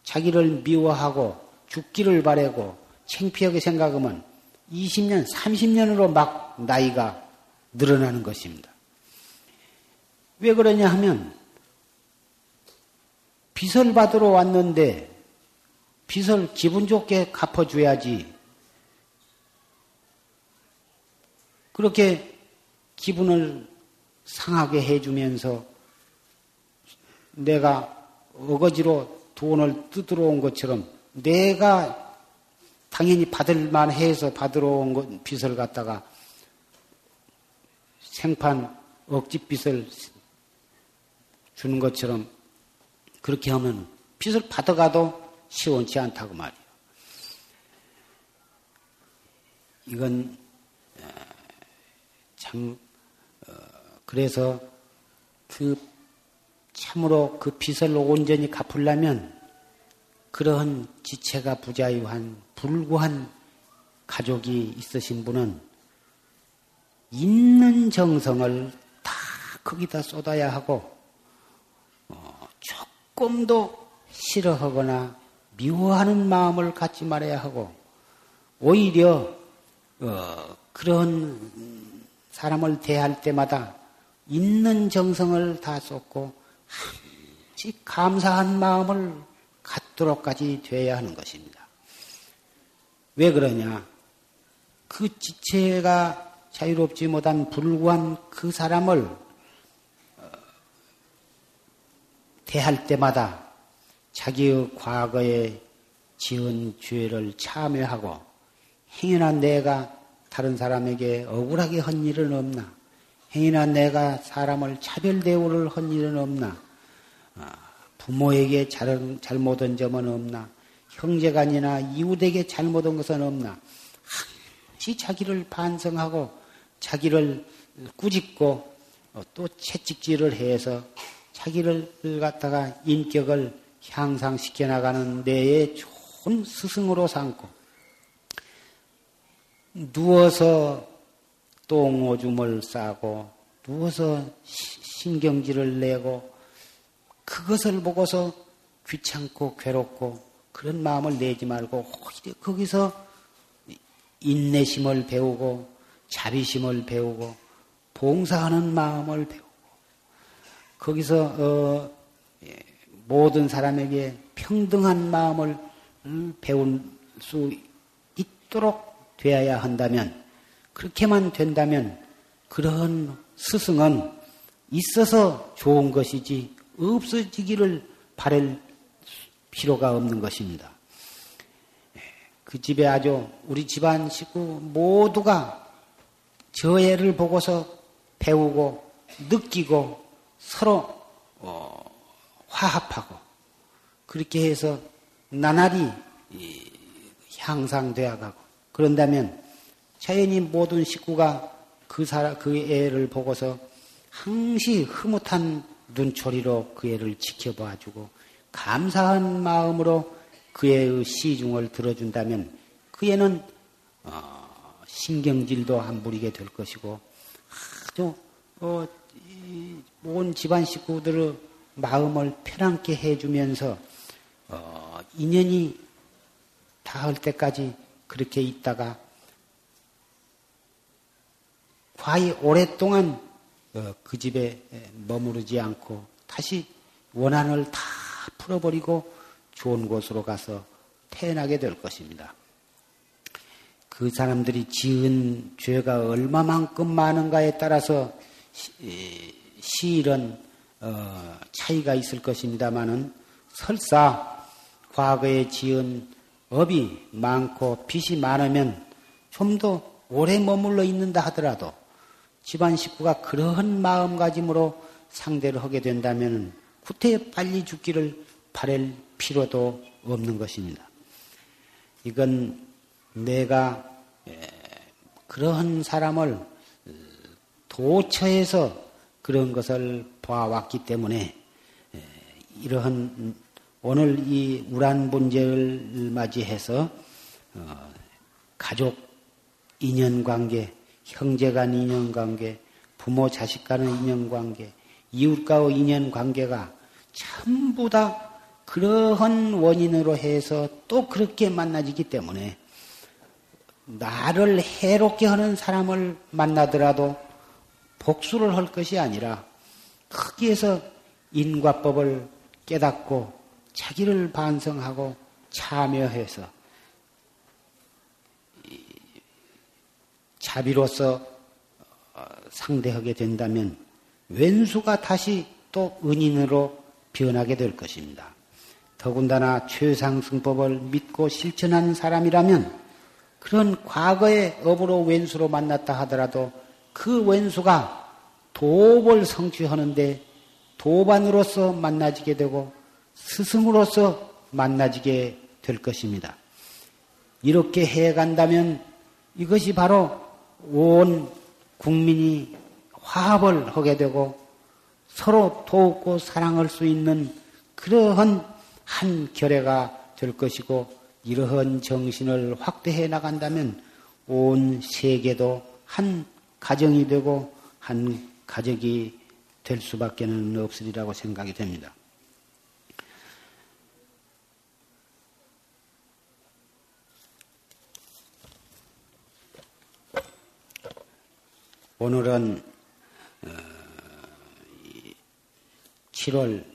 자기를 미워하고 죽기를 바라고 창피하게 생각하면 20년, 30년으로 막 나이가 늘어나는 것입니다. 왜 그러냐 하면 빚을 받으러 왔는데 빚을 기분 좋게 갚아줘야지. 그렇게 기분을 상하게 해주면서 내가 어거지로 돈을 뜯으러 온 것처럼 내가 당연히 받을 만 해서 받으러 온 것, 빚을 갖다가 생판 억지 빚을 주는 것처럼 그렇게 하면 빚을 받아가도 시원치 않다고 말이에요. 이건 참 그래서 그 참으로 그 빚을 온전히 갚으려면 그러한 지체가 부자유한 불구한 가족이 있으신 분은 있는 정성을 다 거기다 쏟아야 하고 어, 조금도 싫어하거나 미워하는 마음을 갖지 말아야 하고 오히려 어, 그런 사람을 대할 때마다 있는 정성을 다 쏟고 한지 감사한 마음을 갖도록까지 되어야 하는 것입니다. 왜 그러냐? 그 지체가 자유롭지 못한 불구한 그 사람을 어, 대할 때마다 자기의 과거에 지은 죄를 참여하고 행여나 내가 다른 사람에게 억울하게 한 일은 없나? 행여나 내가 사람을 차별 대우를 한 일은 없나? 아, 부모에게 잘못한 점은 없나? 형제간이나 이웃에게 잘못한 것은 없나? 항시 자기를 반성하고 자기를 꾸짖고 또 채찍질을 해서 자기를 갖다가 인격을 향상시켜 나가는 데에 좋은 스승으로 삼고 누워서 똥오줌을 싸고 누워서 신경질을 내고 그것을 보고서 귀찮고 괴롭고 그런 마음을 내지 말고 거기서 인내심을 배우고 자비심을 배우고 봉사하는 마음을 배우고 거기서 어, 예, 모든 사람에게 평등한 마음을 음, 배울 수 있도록 되어야 한다면 그렇게만 된다면 그런 스승은 있어서 좋은 것이지 없어지기를 바랄 필요가 없는 것입니다. 예, 그 집에 아주 우리 집안 식구 모두가 저 애를 보고서 배우고 느끼고 서로 어, 화합하고 그렇게 해서 나날이 향상되어 가고 그런다면 자연히 모든 식구가 그 사람 그 애를 보고서 항시 흐뭇한 눈초리로 그 애를 지켜봐 주고 감사한 마음으로 그 애의 시중을 들어준다면 그 애는 어, 신경질도 안 부리게 될 것이고 아주 어, 온 집안 식구들의 마음을 편안케 해주면서 어, 인연이 닿을 때까지 그렇게 있다가 과히 오랫동안 어, 그 집에 머무르지 않고 다시 원한을 다 풀어버리고 좋은 곳으로 가서 태어나게 될 것입니다. 그 사람들이 지은 죄가 얼마만큼 많은가에 따라서 시일은 어, 차이가 있을 것입니다만은 설사 과거에 지은 업이 많고 빚이 많으면 좀 더 오래 머물러 있는다 하더라도 집안 식구가 그러한 마음가짐으로 상대를 하게 된다면 구태 빨리 죽기를 바랄 필요도 없는 것입니다. 이건 내가 그러한 사람을 도처에서 그런 것을 봐왔기 때문에 이러한 오늘 이 우란 문제를 맞이해서 어, 가족 인연 관계, 형제 간 인연 관계, 부모 자식 간의 인연 관계, 이웃과의 인연 관계가 전부 다 그러한 원인으로 해서 또 그렇게 만나지기 때문에 나를 해롭게 하는 사람을 만나더라도 복수를 할 것이 아니라 거기에서 인과법을 깨닫고 자기를 반성하고 참여해서 자비로서 어, 상대하게 된다면 왼수가 다시 또 은인으로 변하게 될 것입니다. 더군다나 최상승법을 믿고 실천한 사람이라면 그런 과거의 업으로 왼수로 만났다 하더라도 그 왼수가 도업을 성취하는데 도반으로서 만나지게 되고 스승으로서 만나지게 될 것입니다. 이렇게 해 간다면 이것이 바로 온 국민이 화합을 하게 되고 서로 도우고 사랑할 수 있는 그러한 한 결례가 될 것이고 이러한 정신을 확대해 나간다면 온 세계도 한 가정이 되고 한 가족이 될 수밖에 는 없으리라고 생각이 됩니다. 오늘은 7월 어,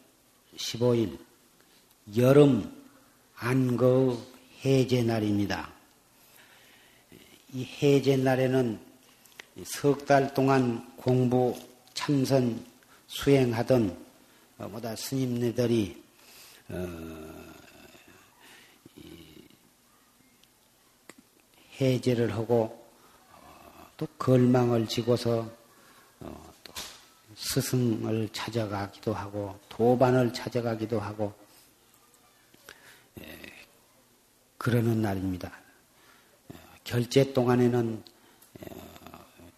15일 여름 안거 해제 날입니다. 이 해제 날에는 석 달 동안 공부 참선 수행하던 어, 뭐다 스님네들이 어, 해제를 하고 또 걸망을 지고서 또 스승을 찾아가기도 하고 도반을 찾아가기도 하고 그러는 날입니다. 결제 동안에는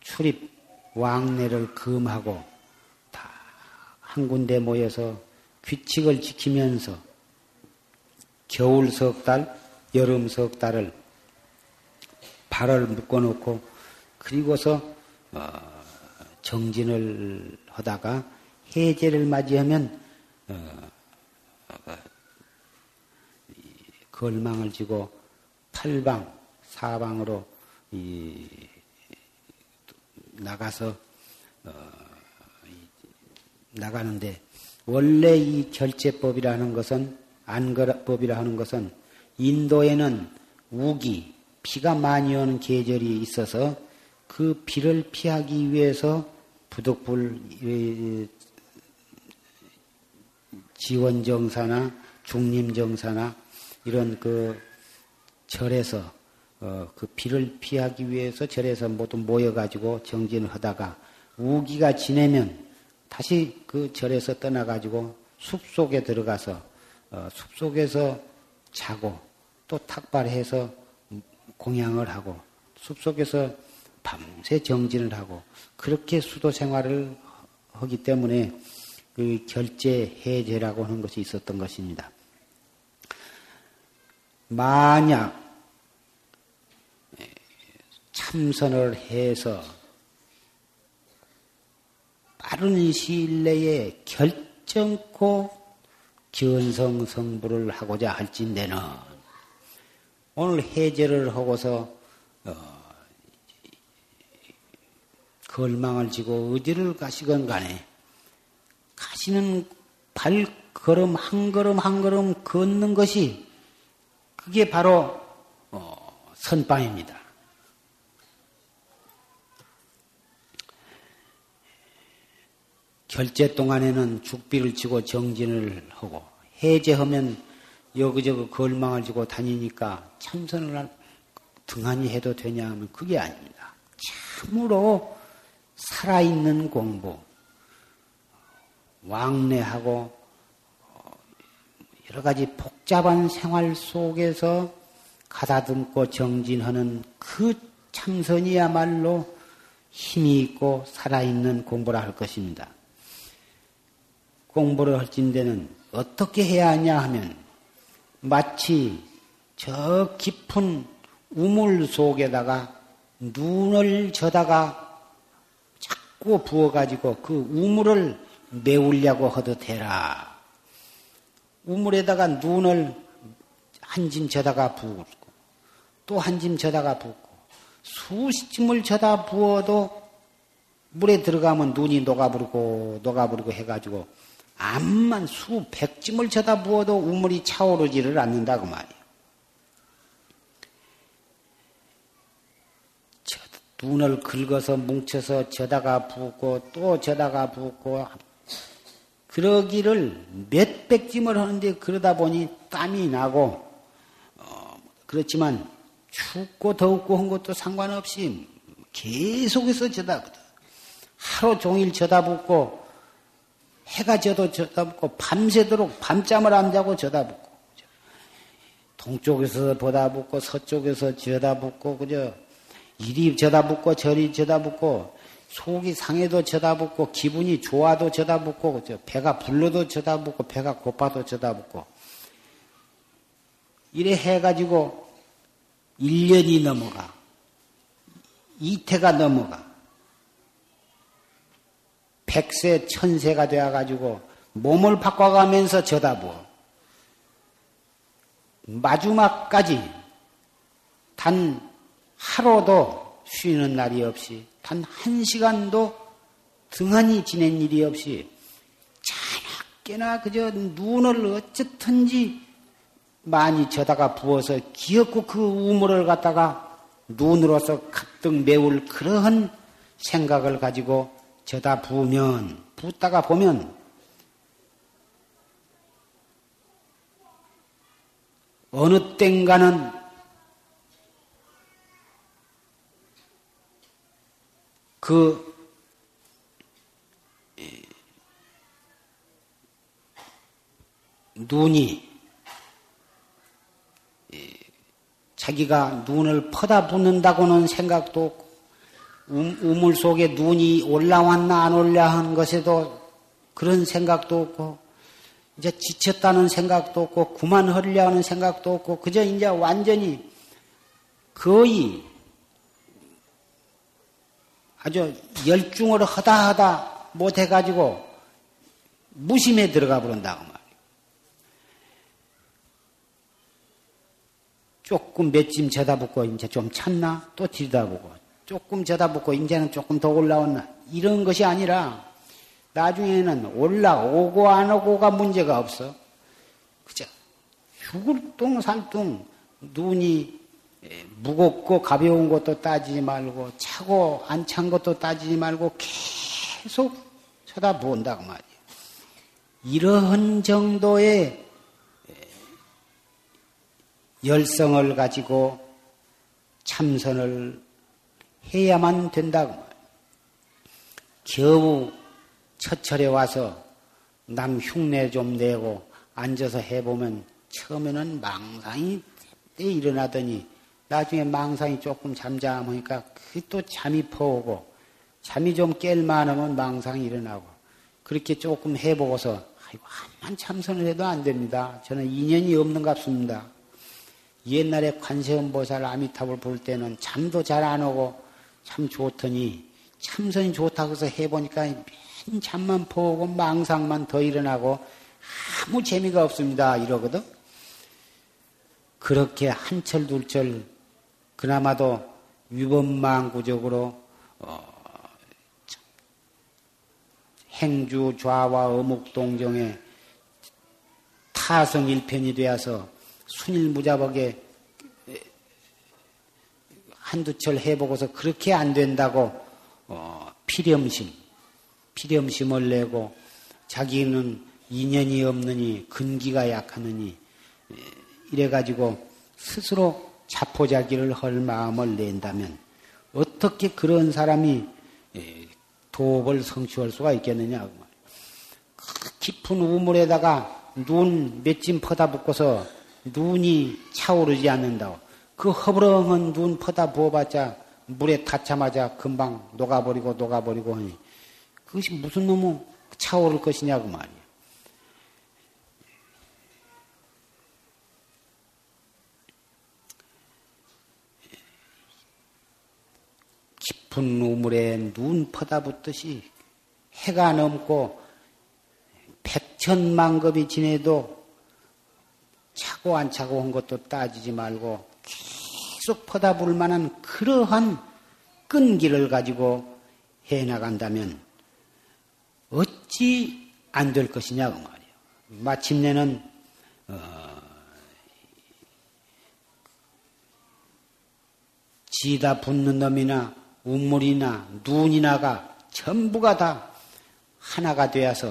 출입 왕래를 금하고 다 한 군데 모여서 규칙을 지키면서 겨울 석 달, 여름 석 달을 발을 묶어놓고 그리고서 어, 정진을 하다가 해제를 맞이하면 어, 걸망을 지고 팔방, 사방으로 나가서 어, 나가는데 원래 이 결제법이라는 것은 안거법이라 하는 것은 인도에는 우기 피가 많이 오는 계절이 있어서 그 비를 피하기 위해서 부득불 지원정사나 중림정사나 이런 그 절에서 어, 그 비를 피하기 위해서 절에서 모두 모여가지고 정진을 하다가 우기가 지내면 다시 그 절에서 떠나가지고 숲 속에 들어가서 어, 숲 속에서 자고 또 탁발해서 공양을 하고 숲 속에서 밤새 정진을 하고 그렇게 수도 생활을 하기 때문에 그 결제 해제라고 하는 것이 있었던 것입니다. 만약 참선을 해서 빠른 시일 내에 결정코 견성 성부를 하고자 할진대는 오늘 해제를 하고서 어, 걸망을 지고 어디를 가시건 간에 가시는 발걸음 한 걸음 한 걸음 걷는 것이 그게 바로 어, 선방입니다. 결제 동안에는 죽비를 치고 정진을 하고 해제하면 여기저기 걸망을 지고 다니니까 참선을 등한히 해도 되냐 하면 그게 아닙니다. 참으로 살아있는 공부, 왕래하고 여러 가지 복잡한 생활 속에서 가다듬고 정진하는 그 참선이야말로 힘이 있고 살아있는 공부라 할 것입니다. 공부를 할진대는 어떻게 해야 하냐 하면 마치 저 깊은 우물 속에다가 눈을 저다가 자꾸 부어가지고 그 우물을 메우려고 하듯 해라. 우물에다가 눈을 한 짐 저다가 부고 또 한 짐 저다가 붓고 수십 짐을 저다 부어도 물에 들어가면 눈이 녹아버리고 녹아버리고 해가지고 암만 수백 짐을 쳐다 부어도 우물이 차오르지를 않는다고 말이에요. 눈을 긁어서 뭉쳐서 저다가 붓고 또 저다가 붓고 그러기를 몇백 짐을 하는데 그러다 보니 땀이 나고 어, 그렇지만 춥고 덥고 한 것도 상관없이 계속해서 저다 하루 종일 저다붓고 해가 져도 쳐다보고 밤새도록 밤잠을 안 자고 쳐다보고 동쪽에서 보다보고 서쪽에서 쳐다보고 그저 이리 쳐다보고 저리 쳐다보고 속이 상해도 쳐다보고 기분이 좋아도 쳐다보고 그저 배가 불러도 쳐다보고 배가 고파도 쳐다보고. 이래 해가지고 1년이 넘어가. 이태가 넘어가 백세, 천세가 되어가지고 몸을 바꿔가면서 쳐다보어. 마지막까지 단 하루도 쉬는 날이 없이 단 한 시간도 등한히 지낸 일이 없이 자나깨나 그저 눈을 어쨌든지 많이 쳐다가 부어서 기었고 그 우물을 갖다가 눈으로서 가득 메울 그러한 생각을 가지고 저다 부으면, 붓다가 보면, 어느 땐가는 그 눈이 자기가 눈을 퍼다 붓는다고는 생각도 음, 우물 속에 눈이 올라왔나 안 올라한 것에도 그런 생각도 없고 이제 지쳤다는 생각도 없고 그만하려 하는 생각도 없고 그저 이제 완전히 거의 아주 열중을 하다 하다 못해가지고 무심에 들어가 버린다고 말이에요. 조금 몇짐 쳐다보고 이제 좀 찼나 또 들여다보고 조금 쳐다보고 이제는 조금 더 올라왔나 이런 것이 아니라 나중에는 올라오고 안 오고가 문제가 없어. 그죠? 죽을똥살똥 눈이 무겁고 가벼운 것도 따지지 말고 차고 안 찬 것도 따지지 말고 계속 쳐다본다고 말이야. 이러한 정도의 열성을 가지고 참선을 해야만 된다고. 겨우 첫철에 와서 남 흉내 좀 내고 앉아서 해보면 처음에는 망상이 일어나더니 나중에 망상이 조금 잠잠하니까 그 또 잠이 퍼오고 잠이 좀 깰 만하면 망상이 일어나고 그렇게 조금 해보고서 아이고 한만 참선을 해도 안 됩니다. 저는 인연이 없는 같습니다. 옛날에 관세음보살 아미탑을 볼 때는 잠도 잘 안 오고 참 좋더니 참선이 좋다고 해서 해보니까 맨 잠만 퍼오고 망상만 더 일어나고 아무 재미가 없습니다. 이러거든. 그렇게 한철 둘철 그나마도 위법망구적으로 어, 행주 좌와 어묵동정에 타성일편이 되어서 순일무자복에 한두 철 해보고서 그렇게 안 된다고 어, 필염심, 필염심을 내고 자기는 인연이 없느니 근기가 약하느니 이래가지고 스스로 자포자기를 할 마음을 낸다면 어떻게 그런 사람이 예, 도업을 성취할 수가 있겠느냐. 그 깊은 우물에다가 눈몇짐 퍼다 붓고서 눈이 차오르지 않는다고. 그 허브렁한 눈 퍼다 부어봤자 물에 닿자마자 금방 녹아버리고 녹아버리고 하니 그것이 무슨 놈의 차오를 것이냐고 말이야. 깊은 우물에 눈 퍼다붙듯이 해가 넘고 백천만급이 지내도 차고 안 차고 한 것도 따지지 말고 계속 퍼다볼 만한 그러한 끈기를 가지고 해 나간다면 어찌 안 될 것이냐고 말이에요. 마침내는 어, 지다 붙는 놈이나 우물이나 눈이나가 전부가 다 하나가 되어서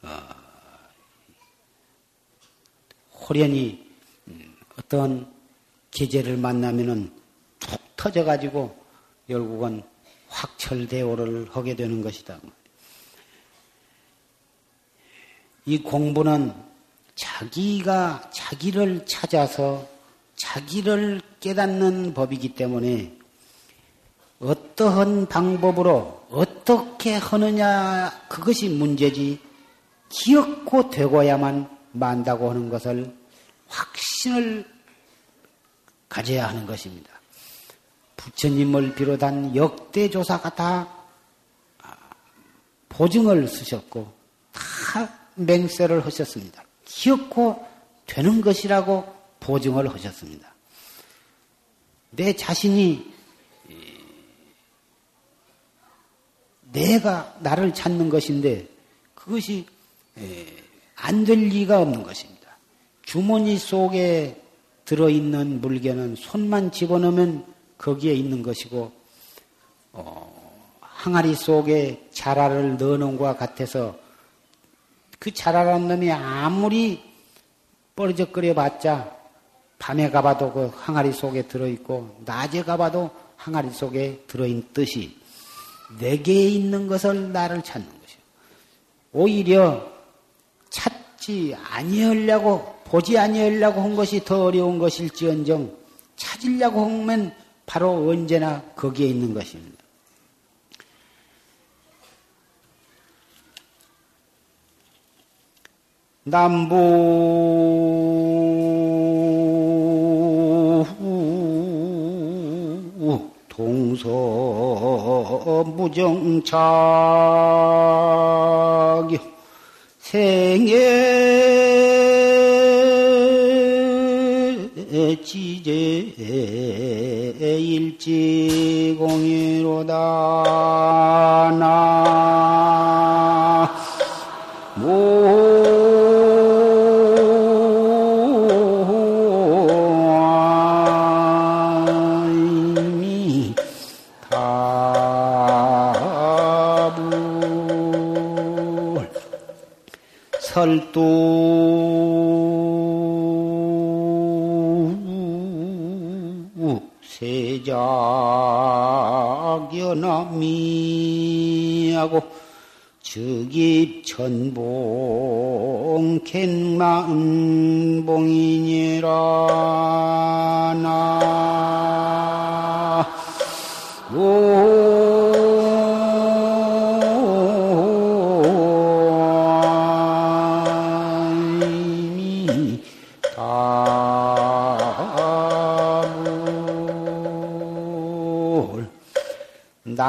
어, 호련히 음, 어떤 계제를 만나면은 툭 터져가지고 결국은 확철대오를 하게 되는 것이다. 이 공부는 자기가 자기를 찾아서 자기를 깨닫는 법이기 때문에 어떠한 방법으로 어떻게 하느냐 그것이 문제지 기억고 되고야만 만다고 하는 것을 확신을 가져야 하는 것입니다. 부처님을 비롯한 역대 조사가 다 보증을 쓰셨고 다 맹세를 하셨습니다. 기억고 되는 것이라고 보증을 하셨습니다. 내 자신이 내가 나를 찾는 것인데 그것이 안 될 리가 없는 것입니다. 주머니 속에 들어있는 물건은 손만 집어넣으면 거기에 있는 것이고 어, 항아리 속에 자라를 넣어놓은 것과 같아서 그 자라라는 놈이 아무리 뻘적거려 봤자 밤에 가봐도 그 항아리 속에 들어있고 낮에 가봐도 항아리 속에 들어있는 뜻이 내게 있는 것을 나를 찾는 것이요. 오히려 찾지 아니하려고 보지 아니하려고 한 것이 더 어려운 것일지언정 찾으려고 하면 바로 언제나 거기에 있는 것입니다. 남부 동서 무정착 생애 지제 일지공이로다 나 설두 세작연함이하고 즉입 천봉 캔만봉이니라 나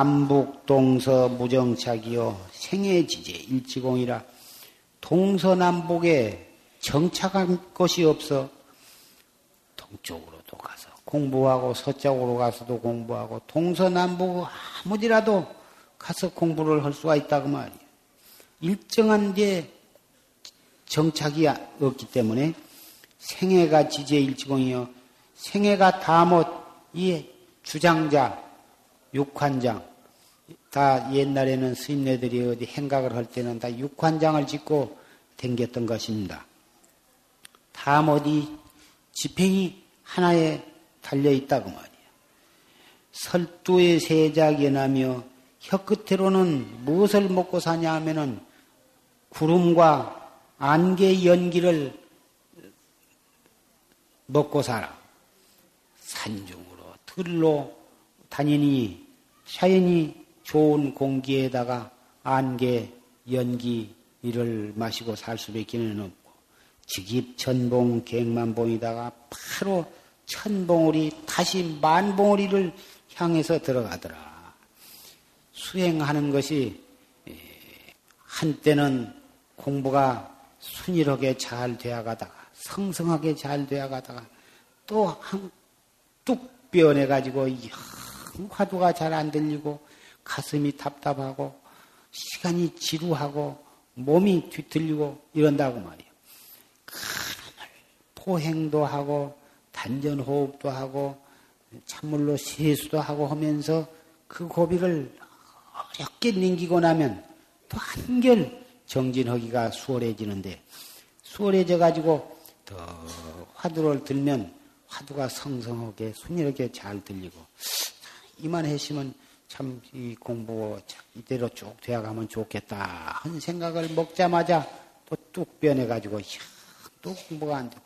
남북 동서 무정착이요 생애지제 일지공이라 동서남북에 정착한 것이 없어 동쪽으로도 가서 공부하고 서쪽으로 가서도 공부하고 동서남북 아무디라도 가서 공부를 할 수가 있다고 말이에요. 일정한 데 정착이 없기 때문에 생애가 지제 일지공이요 생애가 다못 이 주장자 육환장. 다 옛날에는 스님네들이 어디 행각을 할 때는 다 육환장을 짓고 댕겼던 것입니다. 다음 어디 지팽이 하나에 달려 있다고 말이야. 설두의 세작연하며 혀끝으로는 무엇을 먹고 사냐 하면은 구름과 안개 연기를 먹고 살아. 산중으로, 들로 다니니 자연히 좋은 공기에다가 안개, 연기 이를 마시고 살 수밖에는 없고 직입 천봉 객만봉이다가 바로 천봉우리 다시 만봉우리를 향해서 들어가더라. 수행하는 것이 한때는 공부가 순일하게 잘 되어가다가 성성하게 잘 되어가다가 또뚝 변해가지고 화두가 잘 안 들리고 가슴이 답답하고 시간이 지루하고 몸이 뒤틀리고 이런다고 말이에요. 그놈을 포행도 하고 단전 호흡도 하고 찬물로 세수도 하고 하면서 그 고비를 어렵게 넘기고 나면 또 한결 정진하기가 수월해지는데 수월해져 가지고 더 화두를 들면 화두가 성성하게 순이하게 잘 들리고 이만했으면 참 이 공부 이대로 쭉 되어가면 좋겠다 하는 생각을 먹자마자 또 뚝 변해가지고 또 공부가 안 되고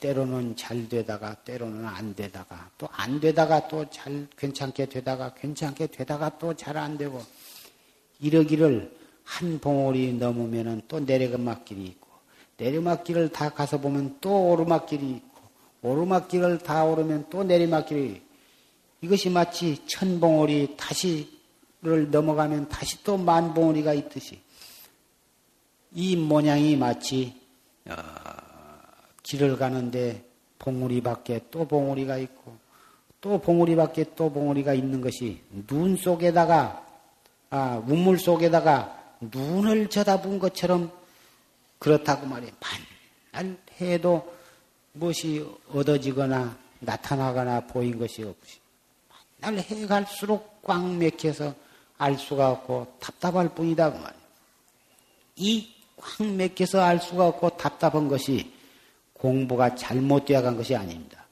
때로는 잘 되다가 때로는 안 되다가 또 안 되다가 또 잘 괜찮게 되다가 괜찮게 되다가 또 잘 안 되고 이러기를 한 봉오리 넘으면은 또 내려막길이 있고 내리막길을 다 가서 보면 또 오르막길이 있고 오르막길을 다 오르면 또 내리막길이 이것이 마치 천봉오리 다시를 넘어가면 다시 또 만봉오리가 있듯이 이 모양이 마치 어, 길을 가는데 봉우리 밖에 또 봉우리가 있고 또 봉우리 밖에 또 봉우리가 있는 것이 눈 속에다가 아 우물 속에다가 눈을 쳐다본 것처럼 그렇다고 말이에요. 만날 해도 무엇이 얻어지거나 나타나거나 보인 것이 없이 날 해갈수록 꽉 맥혀서 알 수가 없고 답답할 뿐이다 그 말이에요. 이꽉 맥혀서 알 수가 없고 답답한 것이 공부가 잘못 되어 간 것이 아닙니다.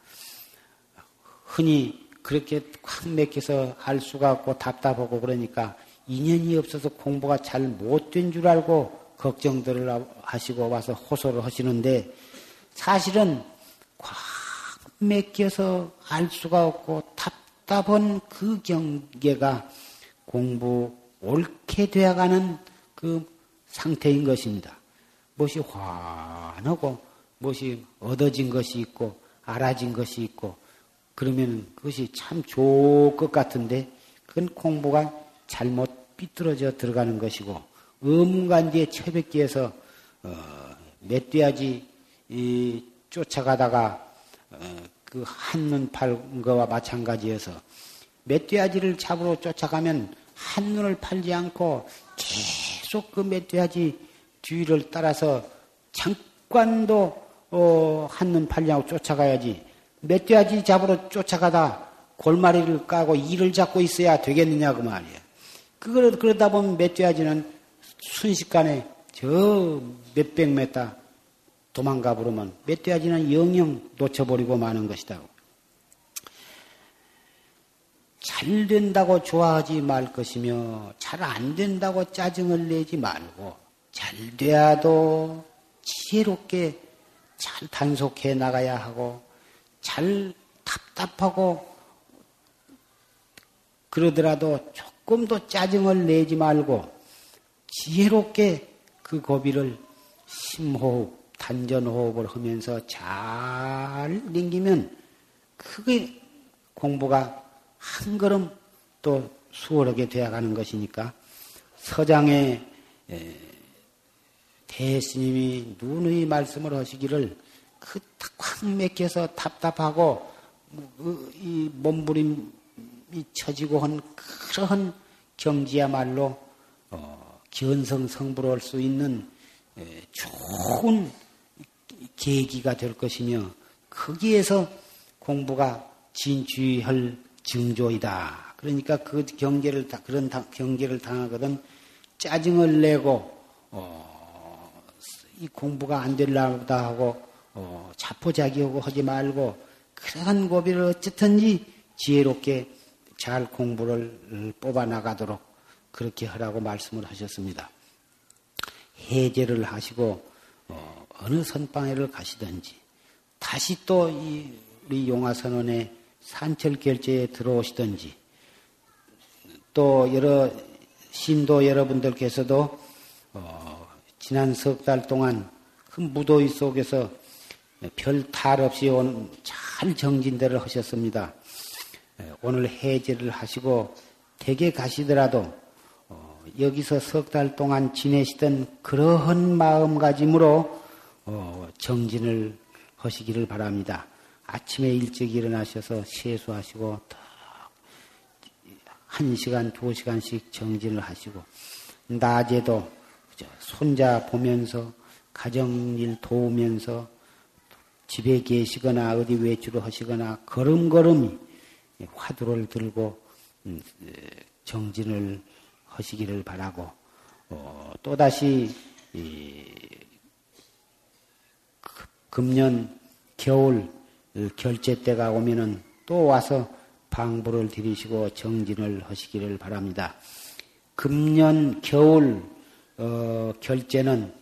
흔히 그렇게 꽉 맥혀서 알 수가 없고 답답하고 그러니까 인연이 없어서 공부가 잘 못 된 줄 알고 걱정들을 하시고 와서 호소를 하시는데 사실은 꽉 맥혀서 알 수가 없고 답 답한 그 경계가 공부 옳게 되어가는 그 상태인 것입니다. 무엇이 환하고 무엇이 얻어진 것이 있고 알아진 것이 있고 그러면 그것이 참 좋을 것 같은데 그건 공부가 잘못 삐뚤어져 들어가는 것이고 음간뒤에 채백기에서 어, 멧돼지 이, 쫓아가다가 어, 그 한눈 팔 거와 마찬가지여서 멧돼지를 잡으러 쫓아가면 한눈을 팔지 않고 계속 그 멧돼지 뒤를 따라서 잠깐도 어, 한눈 팔지 않고 쫓아가야지 멧돼지 잡으러 쫓아가다 골마리를 까고 이를 잡고 있어야 되겠느냐 그 말이야. 그걸 그러다 보면 멧돼지는 순식간에 저 몇백 메타 도망가 버리면 멧돼지는 영영 놓쳐버리고 마는 것이다. 잘 된다고 좋아하지 말 것이며 잘 안 된다고 짜증을 내지 말고 잘 돼야도 지혜롭게 잘 단속해 나가야 하고 잘 답답하고 그러더라도 조금도 짜증을 내지 말고 지혜롭게 그 고비를 심호흡, 단전호흡을 하면서 잘 넘기면 크게 공부가 한 걸음 또 수월하게 되어가는 것이니까 서장의 대스님이 누누이 말씀을 하시기를 그탁 맥혀서 답답하고 그이 몸부림이 처지고 한 그러한 경지야말로 어, 견성 성불할 수 있는 좋은 계기가 될 것이며 거기에서 공부가 진취할 증조이다. 그러니까 그 경계를 그런 경계를 당하거든 짜증을 내고 어, 이 공부가 안 될라다 하고 어, 자포자기하고 하지 말고 그러한 고비를 어쨌든지 지혜롭게 잘 공부를 뽑아 나가도록 그렇게 하라고 말씀을 하셨습니다. 해제를 하시고 어, 느 선방에를 가시든지 다시 또 이 우리 용화선원의 산철 결제에 들어오시든지 또 여러 신도 여러분들께서도 어, 지난 석 달 동안 그 무도위 속에서 별 탈 없이 온 잘 정진대를 하셨습니다. 오늘 해제를 하시고 댁에 가시더라도 어, 여기서 석 달 동안 지내시던 그러한 마음가짐으로 어, 정진을 하시기를 바랍니다. 아침에 일찍 일어나셔서 세수하시고 한 시간, 두 시간씩 정진을 하시고 낮에도 손자 보면서 가정일 도우면서 집에 계시거나 어디 외출을 하시거나 걸음걸음이 화두를 들고 음, 정진을 하시기를 바라고 어, 또다시 금년 겨울 결제 때가 오면은 또 와서 방부를 들이시고 정진을 하시기를 바랍니다. 금년 겨울 어, 결제는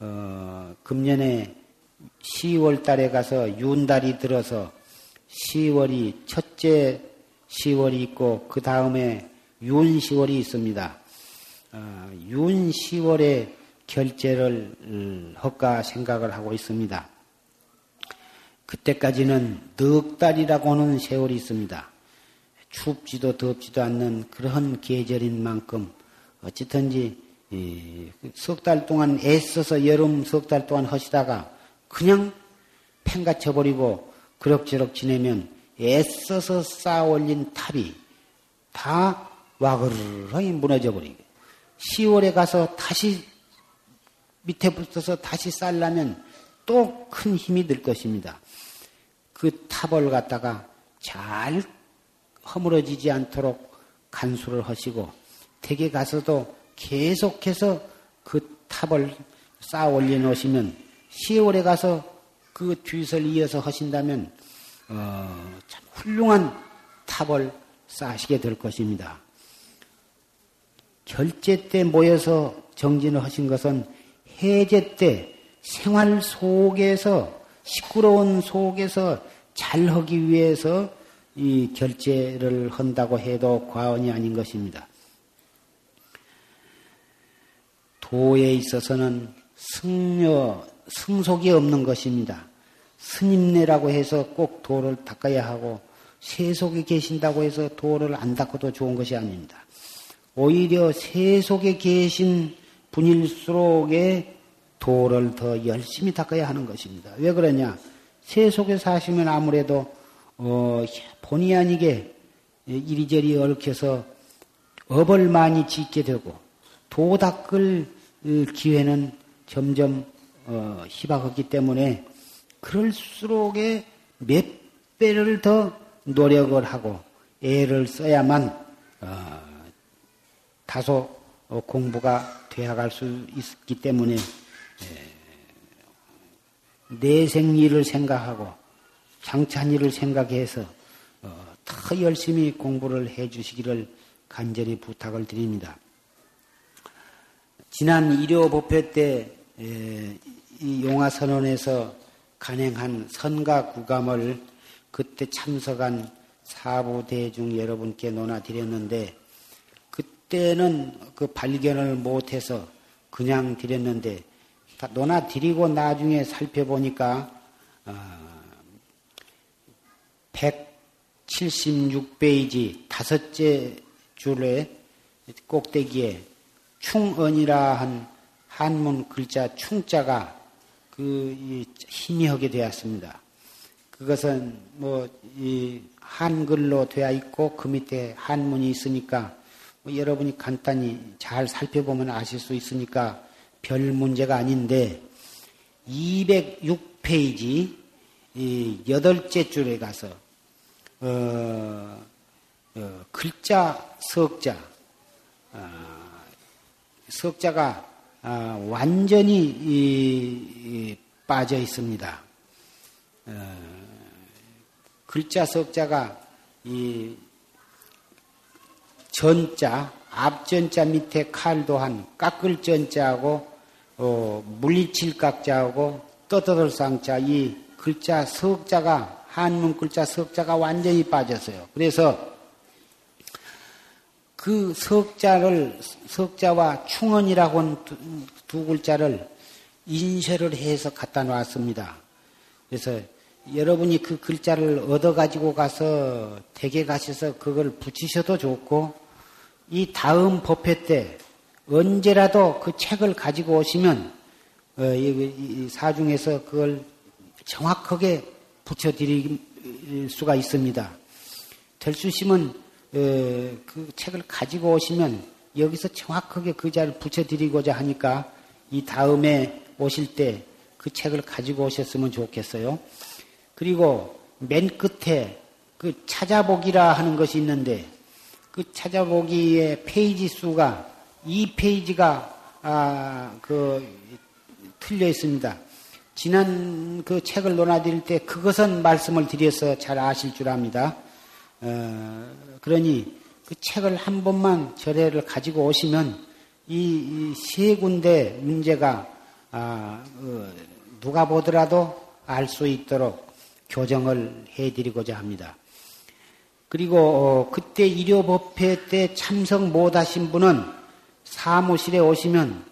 어, 금년에 10월 달에 가서 윤달이 들어서 10월이 첫째 10월이 있고 그 다음에 윤 10월이 있습니다. 어, 윤 10월에 결제를 음, 할까 생각을 하고 있습니다. 그때까지는 넉 달이라고 하는 세월이 있습니다. 춥지도 덥지도 않는 그런 계절인 만큼 어찌든지 석 달 동안 애써서 여름 석 달 동안 하시다가 그냥 팽가쳐버리고 그럭저럭 지내면 애써서 쌓아 올린 탑이 다 와그르르 무너져 버리게. 10월에 가서 다시 밑에 붙어서 다시 쌓으려면 또 큰 힘이 들 것입니다. 그 탑을 갖다가 잘 허물어지지 않도록 간수를 하시고 댁에 가서도 계속해서 그 탑을 쌓아 올려 놓으시면 10월에 가서 그 뒤설 이어서 하신다면 어, 참 훌륭한 탑을 쌓으시게 될 것입니다. 결제 때 모여서 정진을 하신 것은 해제 때 생활 속에서 시끄러운 속에서 잘 하기 위해서 이 결제를 한다고 해도 과언이 아닌 것입니다. 도에 있어서는 승려, 승속이 없는 것입니다. 스님네라고 해서 꼭 도를 닦아야 하고 세속에 계신다고 해서 도를 안 닦아도 좋은 것이 아닙니다. 오히려 세속에 계신 분일수록에 도를 더 열심히 닦아야 하는 것입니다. 왜 그러냐? 세속에 사시면 아무래도 어, 본의 아니게 이리저리 얽혀서 업을 많이 짓게 되고 도 닦을 기회는 점점 어, 희박하기 때문에 그럴수록에 몇 배를 더 노력을 하고 애를 써야만 어, 다소 어, 공부가 되어갈 수 있기 때문에 내생일을 생각하고 장찬일을 생각해서 어, 더 열심히 공부를 해 주시기를 간절히 부탁을 드립니다. 지난 일요 법회 때 용화 선언에서 간행한 선가 구감을 그때 참석한 사부 대중 여러분께 논하드렸는데 그때는 그 발견을 못해서 그냥 드렸는데 논하드리고 나중에 살펴보니까 176페이지 어, 다섯째 줄에 꼭대기에 충언이라 한 한문 글자 충자가 그 희미하게 되었습니다. 그것은 뭐이 한글로 되어 있고 그 밑에 한문이 있으니까 뭐 여러분이 간단히 잘 살펴보면 아실 수 있으니까 별 문제가 아닌데 206페이지 여덟째 줄에 가서 어, 어, 글자 석자 어, 석자가 어, 완전히 이, 이 빠져 있습니다. 어, 글자 석자가 이 전자 앞전자 밑에 칼도 한 깎을 전자하고 어, 물리칠 깍자하고 떠떠들 쌍자 이 글자 석자가 한문 글자 석자가 완전히 빠졌어요. 그래서 그 석자를 석자와 충언이라고 하는 두, 두 글자를 인쇄를 해서 갖다 놨습니다. 그래서 여러분이 그 글자를 얻어 가지고 가서 댁에 가셔서 그걸 붙이셔도 좋고 이 다음 법회 때 언제라도 그 책을 가지고 오시면 어, 이, 사중에서 그걸 정확하게 붙여드릴 수가 있습니다. 될수 있으면 어, 그 책을 가지고 오시면 여기서 정확하게 그 자를 붙여드리고자 하니까 이 다음에 오실 때 그 책을 가지고 오셨으면 좋겠어요. 그리고 맨 끝에 그 찾아보기라 하는 것이 있는데 그 찾아보기의 페이지 수가 이 페이지가 아, 그 틀려 있습니다. 지난 그 책을 논하드릴 때 그것은 말씀을 드려서 잘 아실 줄 압니다. 어, 그러니 그 책을 한 번만 절에를 가지고 오시면 이 세 군데 문제가 아, 어, 누가 보더라도 알 수 있도록 교정을 해드리고자 합니다. 그리고 어, 그때 일요법회 때 참석 못하신 분은 사무실에 오시면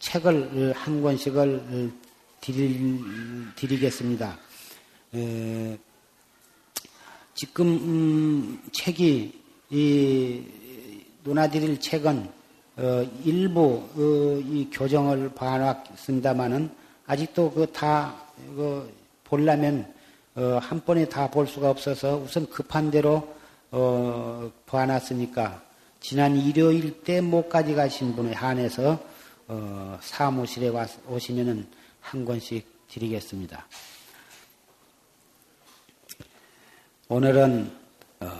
책을 한 권씩을 드릴, 드리겠습니다. 에, 지금 음, 책이 이 논하드릴 책은 어, 일부 어, 이 교정을 봐놨습니다만은 아직도 그 다 그 보려면 어, 한 번에 다 볼 수가 없어서 우선 급한 대로 어, 봐놨으니까 지난 일요일 때 못까지 가신 분에 한해서 어, 사무실에 와, 오시면은 한 권씩 드리겠습니다. 오늘은 어,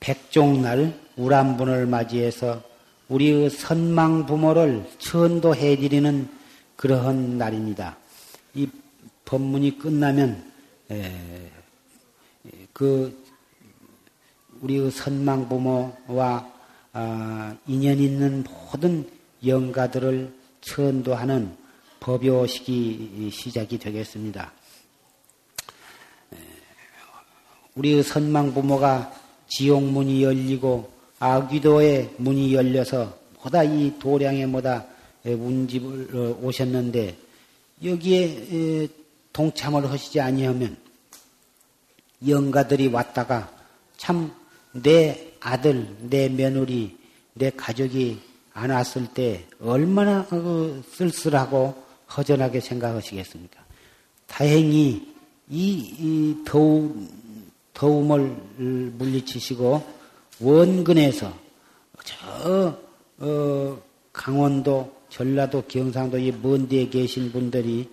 백종날 우람분을 맞이해서 우리의 선망 부모를 천도해 드리는 그러한 날입니다. 이 법문이 끝나면 에, 그 우리의 선망 부모와 아, 인연 있는 모든 영가들을 천도하는 법요식이 시작이 되겠습니다. 우리의 선망 부모가 지옥 문이 열리고 아귀도의 문이 열려서 보다 이 도량에 뭐다 운집을 어, 오셨는데 여기에 동참을 하시지 아니하면 영가들이 왔다가 참 내 아들, 내 며느리, 내 가족이 안 왔을 때 얼마나 어, 쓸쓸하고 허전하게 생각하시겠습니까? 다행히 이, 이 더운 더움을 물리치시고 원근에서 저 어, 강원도, 전라도, 경상도 이 먼 데에 계신 분들이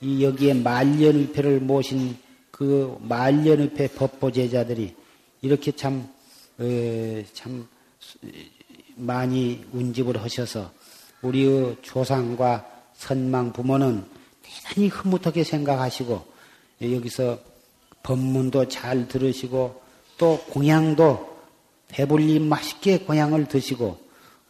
이 여기에 말년의패를 모신 그 말년의패 법보제자들이 이렇게 참, 에, 참 많이 운집을 하셔서 우리의 조상과 선망 부모는 대단히 흐뭇하게 생각하시고 여기서 법문도 잘 들으시고 또 공양도 배불리 맛있게 공양을 드시고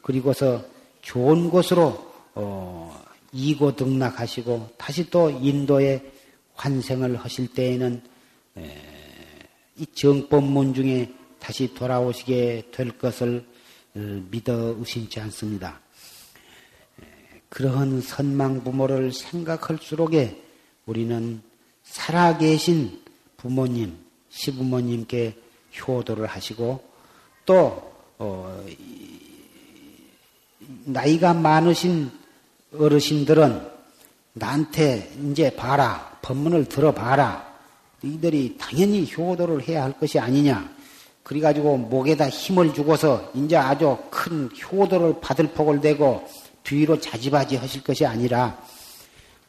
그리고서 좋은 곳으로 어, 이고 등락하시고 다시 또 인도에 환생을 하실 때에는 에, 이 정법문 중에 다시 돌아오시게 될 것을 어, 믿어 의심치 않습니다. 그러한 선망 부모를 생각할수록에 우리는 살아계신 부모님, 시부모님께 효도를 하시고 또 어, 나이가 많으신 어르신들은 나한테 이제 봐라 법문을 들어봐라 이들이 당연히 효도를 해야 할 것이 아니냐 그래가지고 목에다 힘을 주고서 이제 아주 큰 효도를 받을 폭을 대고 뒤로 자지바지 하실 것이 아니라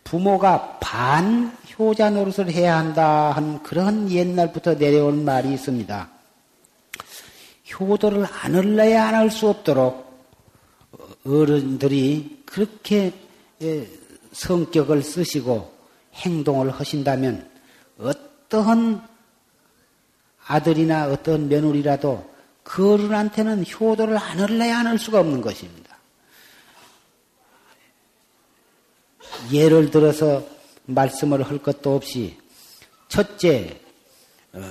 부모가 반 효자 노릇을 해야 한다 한 그런 옛날부터 내려온 말이 있습니다. 효도를 안 할래야 안 할 수 없도록 어른들이 그렇게 성격을 쓰시고 행동을 하신다면 어떠한 아들이나 어떤 며느리라도 그 어른한테는 효도를 안 할래야 안 할 수가 없는 것입니다. 예를 들어서 말씀을 할 것도 없이 첫째 어,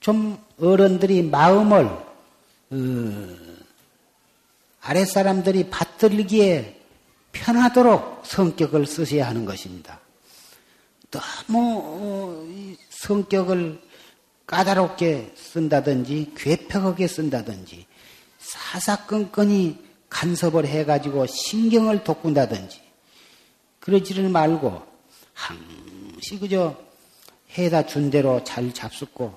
좀 어른들이 마음을 어, 아랫사람들이 받들기에 편하도록 성격을 쓰셔야 하는 것입니다. 너무 어, 성격을 까다롭게 쓴다든지 괴팍하게 쓴다든지 사사건건이 간섭을 해가지고 신경을 돋군다든지 그러지를 말고 항시 그저 해다 준 대로 잘 잡숫고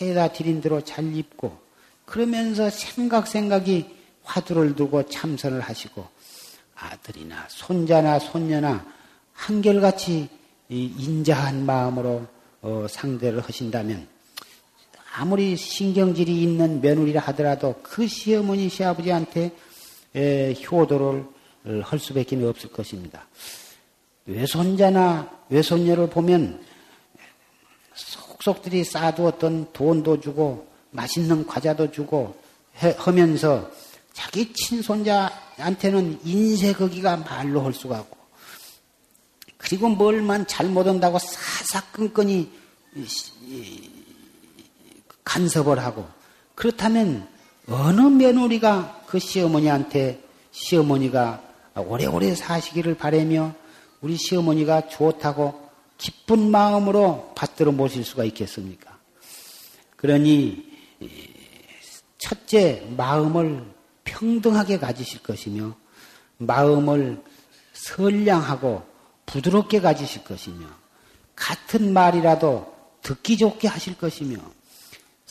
해다 드린 대로 잘 입고 그러면서 생각 생각이 화두를 두고 참선을 하시고 아들이나 손자나 손녀나 한결같이 인자한 마음으로 어, 상대를 하신다면 아무리 신경질이 있는 며느리라 하더라도 그 시어머니 시아버지한테 효도를 할 수밖에 없을 것입니다. 외손자나 외손녀를 보면 속속들이 쌓아두었던 돈도 주고 맛있는 과자도 주고 하면서 자기 친손자한테는 인쇄 거기가 말로 할 수가 없고 그리고 뭘만 잘못한다고 사사건건이 간섭을 하고 그렇다면 어느 며느리가 그 시어머니한테 시어머니가 오래오래 사시기를 바라며 우리 시어머니가 좋다고 기쁜 마음으로 받들어 모실 수가 있겠습니까? 그러니 첫째 마음을 평등하게 가지실 것이며 마음을 선량하고 부드럽게 가지실 것이며 같은 말이라도 듣기 좋게 하실 것이며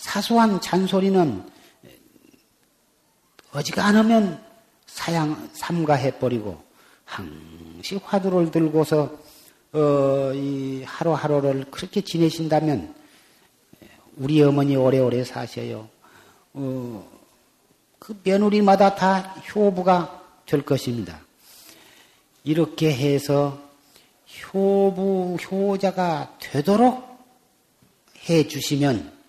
사소한 잔소리는 어지간하면 사양 삼가해 버리고 항시 화두를 들고서 어, 이 하루하루를 그렇게 지내신다면 우리 어머니 오래오래 사셔요. 어, 그 며느리마다 다 효부가 될 것입니다. 이렇게 해서 효부, 효자가 되도록 해 주시면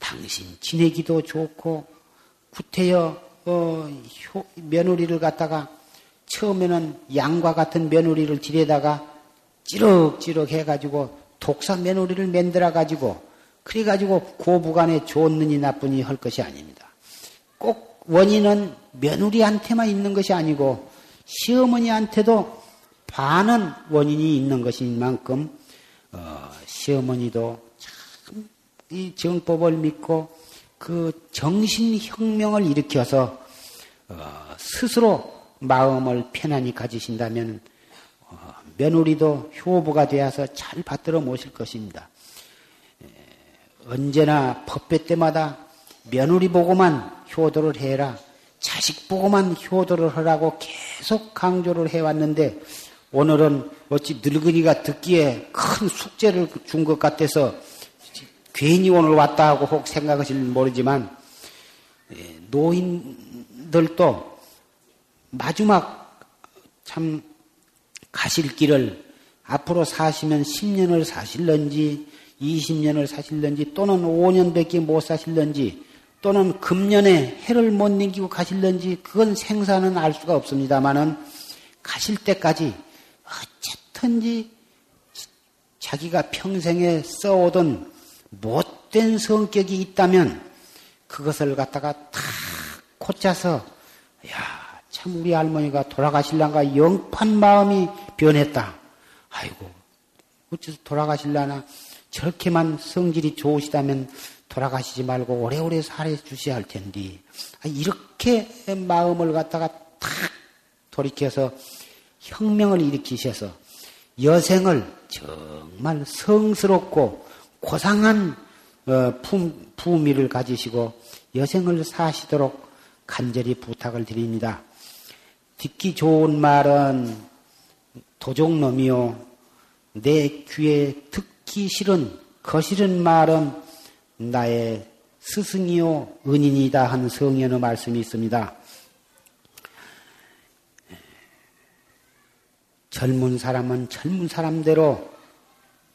당신 지내기도 좋고 구태여 어, 효, 며느리를 갖다가 처음에는 양과 같은 며느리를 들여다가 찌럭찌럭 해가지고 독사 며느리를 만들어 가지고 그래 가지고 고부간에 좋느니 나쁘니 할 것이 아닙니다. 꼭 원인은 며느리한테만 있는 것이 아니고 시어머니한테도 반은 원인이 있는 것인 만큼 어, 시어머니도 참 이 정법을 믿고 그 정신혁명을 일으켜서 어, 스스로 마음을 편안히 가지신다면 어, 며느리도 효부가 되어서 잘 받들어 모실 것입니다. 언제나 법회 때마다 며느리 보고만 효도를 해라. 자식 보고만 효도를 하라고 계속 강조를 해왔는데 오늘은 어찌 늙은이가 듣기에 큰 숙제를 준 것 같아서 괜히 오늘 왔다 하고 혹 생각하실지 모르지만 예, 노인들도 마지막 참 가실 길을 앞으로 사시면 10년을 사실런지 20년을 사실런지 또는 5년밖에 못 사실런지 또는 금년에 해를 못 넘기고 가실런지 그건 생사는 알 수가 없습니다만은 가실 때까지 어쨌든지 자기가 평생에 써오던 못된 성격이 있다면 그것을 갖다가 탁 꽂자서 야 참 우리 할머니가 돌아가실란가 영판 마음이 변했다. 아이고 어째서 돌아가실라나 저렇게만 성질이 좋으시다면 돌아가시지 말고 오래오래 살아 주셔야 할 텐데 아, 이렇게 마음을 갖다가 탁 돌이켜서 혁명을 일으키셔서 여생을 정말 성스럽고 고상한 어, 품, 품위를 가지시고 여생을 사시도록 간절히 부탁을 드립니다. 듣기 좋은 말은 도종놈이요. 내 귀에 듣기 싫은 거실은 말은 나의 스승이요 은인이다 하는 성현의 말씀이 있습니다. 젊은 사람은 젊은 사람대로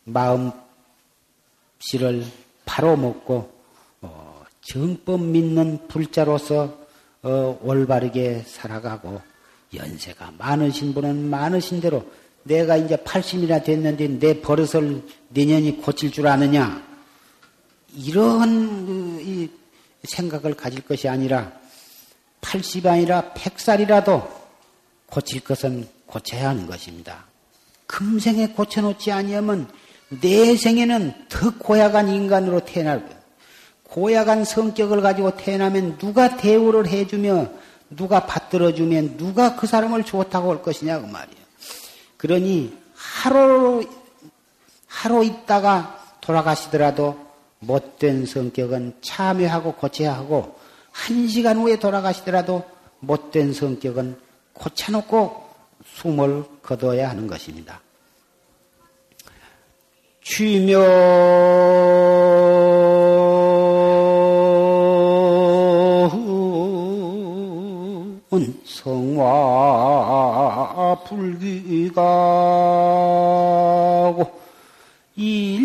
마음 씨를 바로 먹고 어, 정법 믿는 불자로서 어, 올바르게 살아가고 연세가 많으신 분은 많으신 대로 내가 이제 80이나 됐는데 내 버릇을 내년이 고칠 줄 아느냐 이런 그, 생각을 가질 것이 아니라 80이 아니라 100살이라도 고칠 것은 고쳐야 하는 것입니다. 금생에 고쳐놓지 아니하면 내 생에는 더 고약한 인간으로 태어날 거예요. 고약한 성격을 가지고 태어나면 누가 대우를 해주며 누가 받들어주면 누가 그 사람을 좋다고 할 것이냐 그 말이에요. 그러니 하루 하루 있다가 돌아가시더라도 못된 성격은 참여하고 고쳐야 하고 한 시간 후에 돌아가시더라도 못된 성격은 고쳐놓고 숨을 거둬야 하는 것입니다. 취묘 성화 불기가고 일시유라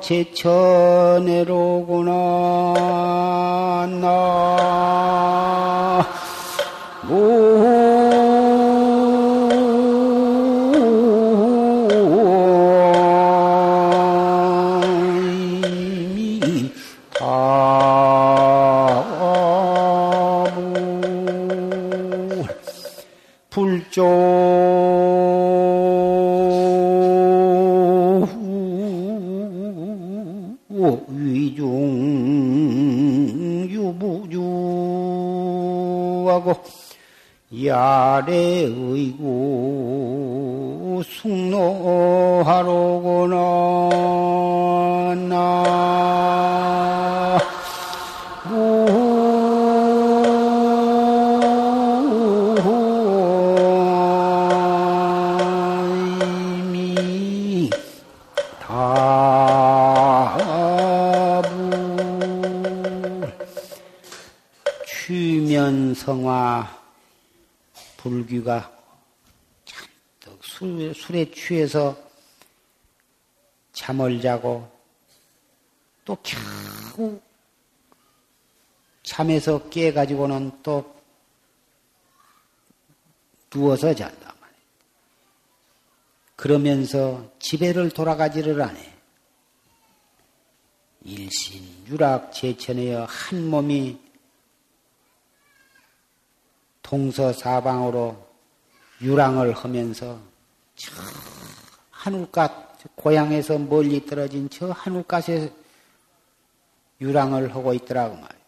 제천에로구나 나 취해서 잠을 자고 또 겨우 잠에서 깨가지고는 또 누워서 잔단 말이에요. 그러면서 집에를 돌아가지를 않아. 일신, 유락, 제천에여 한 몸이 동서사방으로 유랑을 하면서 저 하늘갓 고향에서 멀리 떨어진 저 하늘갓에 유랑을 하고 있더라고 말이에요.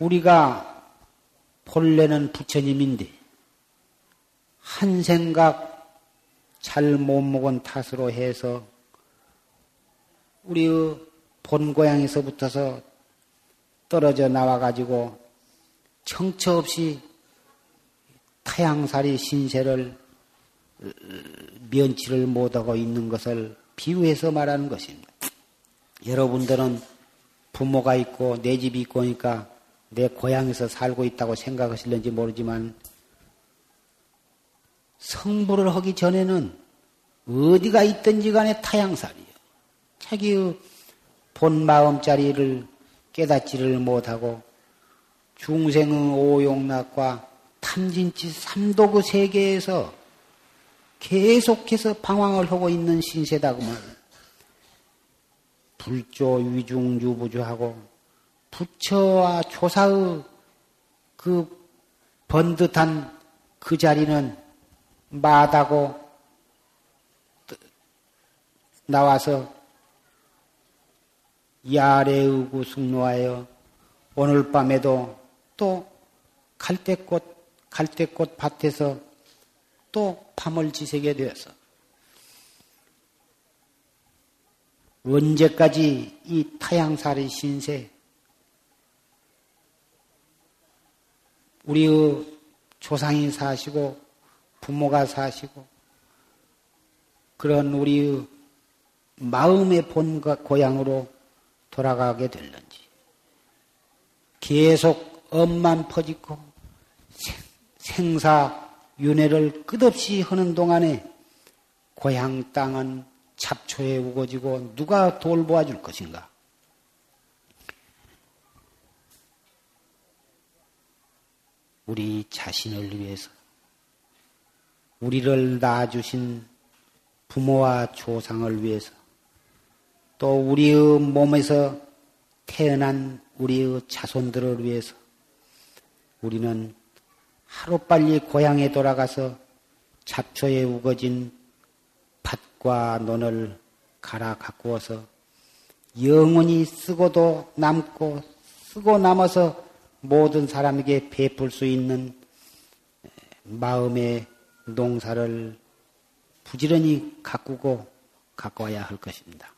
우리가 본래는 부처님인데 한 생각 잘 못 먹은 탓으로 해서 우리의 본 고향에서부터서 떨어져 나와 가지고 청처 없이 타양살이 신세를 면치를 못하고 있는 것을 비유해서 말하는 것입니다. 여러분들은 부모가 있고 내 집이 있고 하니까 내 고향에서 살고 있다고 생각하실는지 모르지만 성불을 하기 전에는 어디가 있든지 간에 타양살이에요. 자기의 본 마음자리를 깨닫지를 못하고 중생의 오용락과 탐진치 삼도그 세계에서 계속해서 방황을 하고 있는 신세다 그 말. 불조 위중 유부주하고 부처와 조사의 그 번듯한 그 자리는 마다고 나와서 야래의구 승로하여 오늘 밤에도 또 갈대꽃 갈대꽃 밭에서 또 밤을 지새게 되어서 언제까지 이 타양살이 신세 우리의 조상이 사시고 부모가 사시고 그런 우리의 마음의 본 고향으로 돌아가게 될는지 계속 엄만 퍼지고 생사 윤회를 끝없이 하는 동안에 고향 땅은 잡초에 우거지고 누가 돌보아 줄 것인가? 우리 자신을 위해서 우리를 낳아주신 부모와 조상을 위해서 또 우리의 몸에서 태어난 우리의 자손들을 위해서 우리는 하루빨리 고향에 돌아가서 잡초에 우거진 밭과 논을 갈아 가꾸어서 영원히 쓰고도 남고 쓰고 남아서 모든 사람에게 베풀 수 있는 마음의 농사를 부지런히 가꾸고 가꿔야 할 것입니다.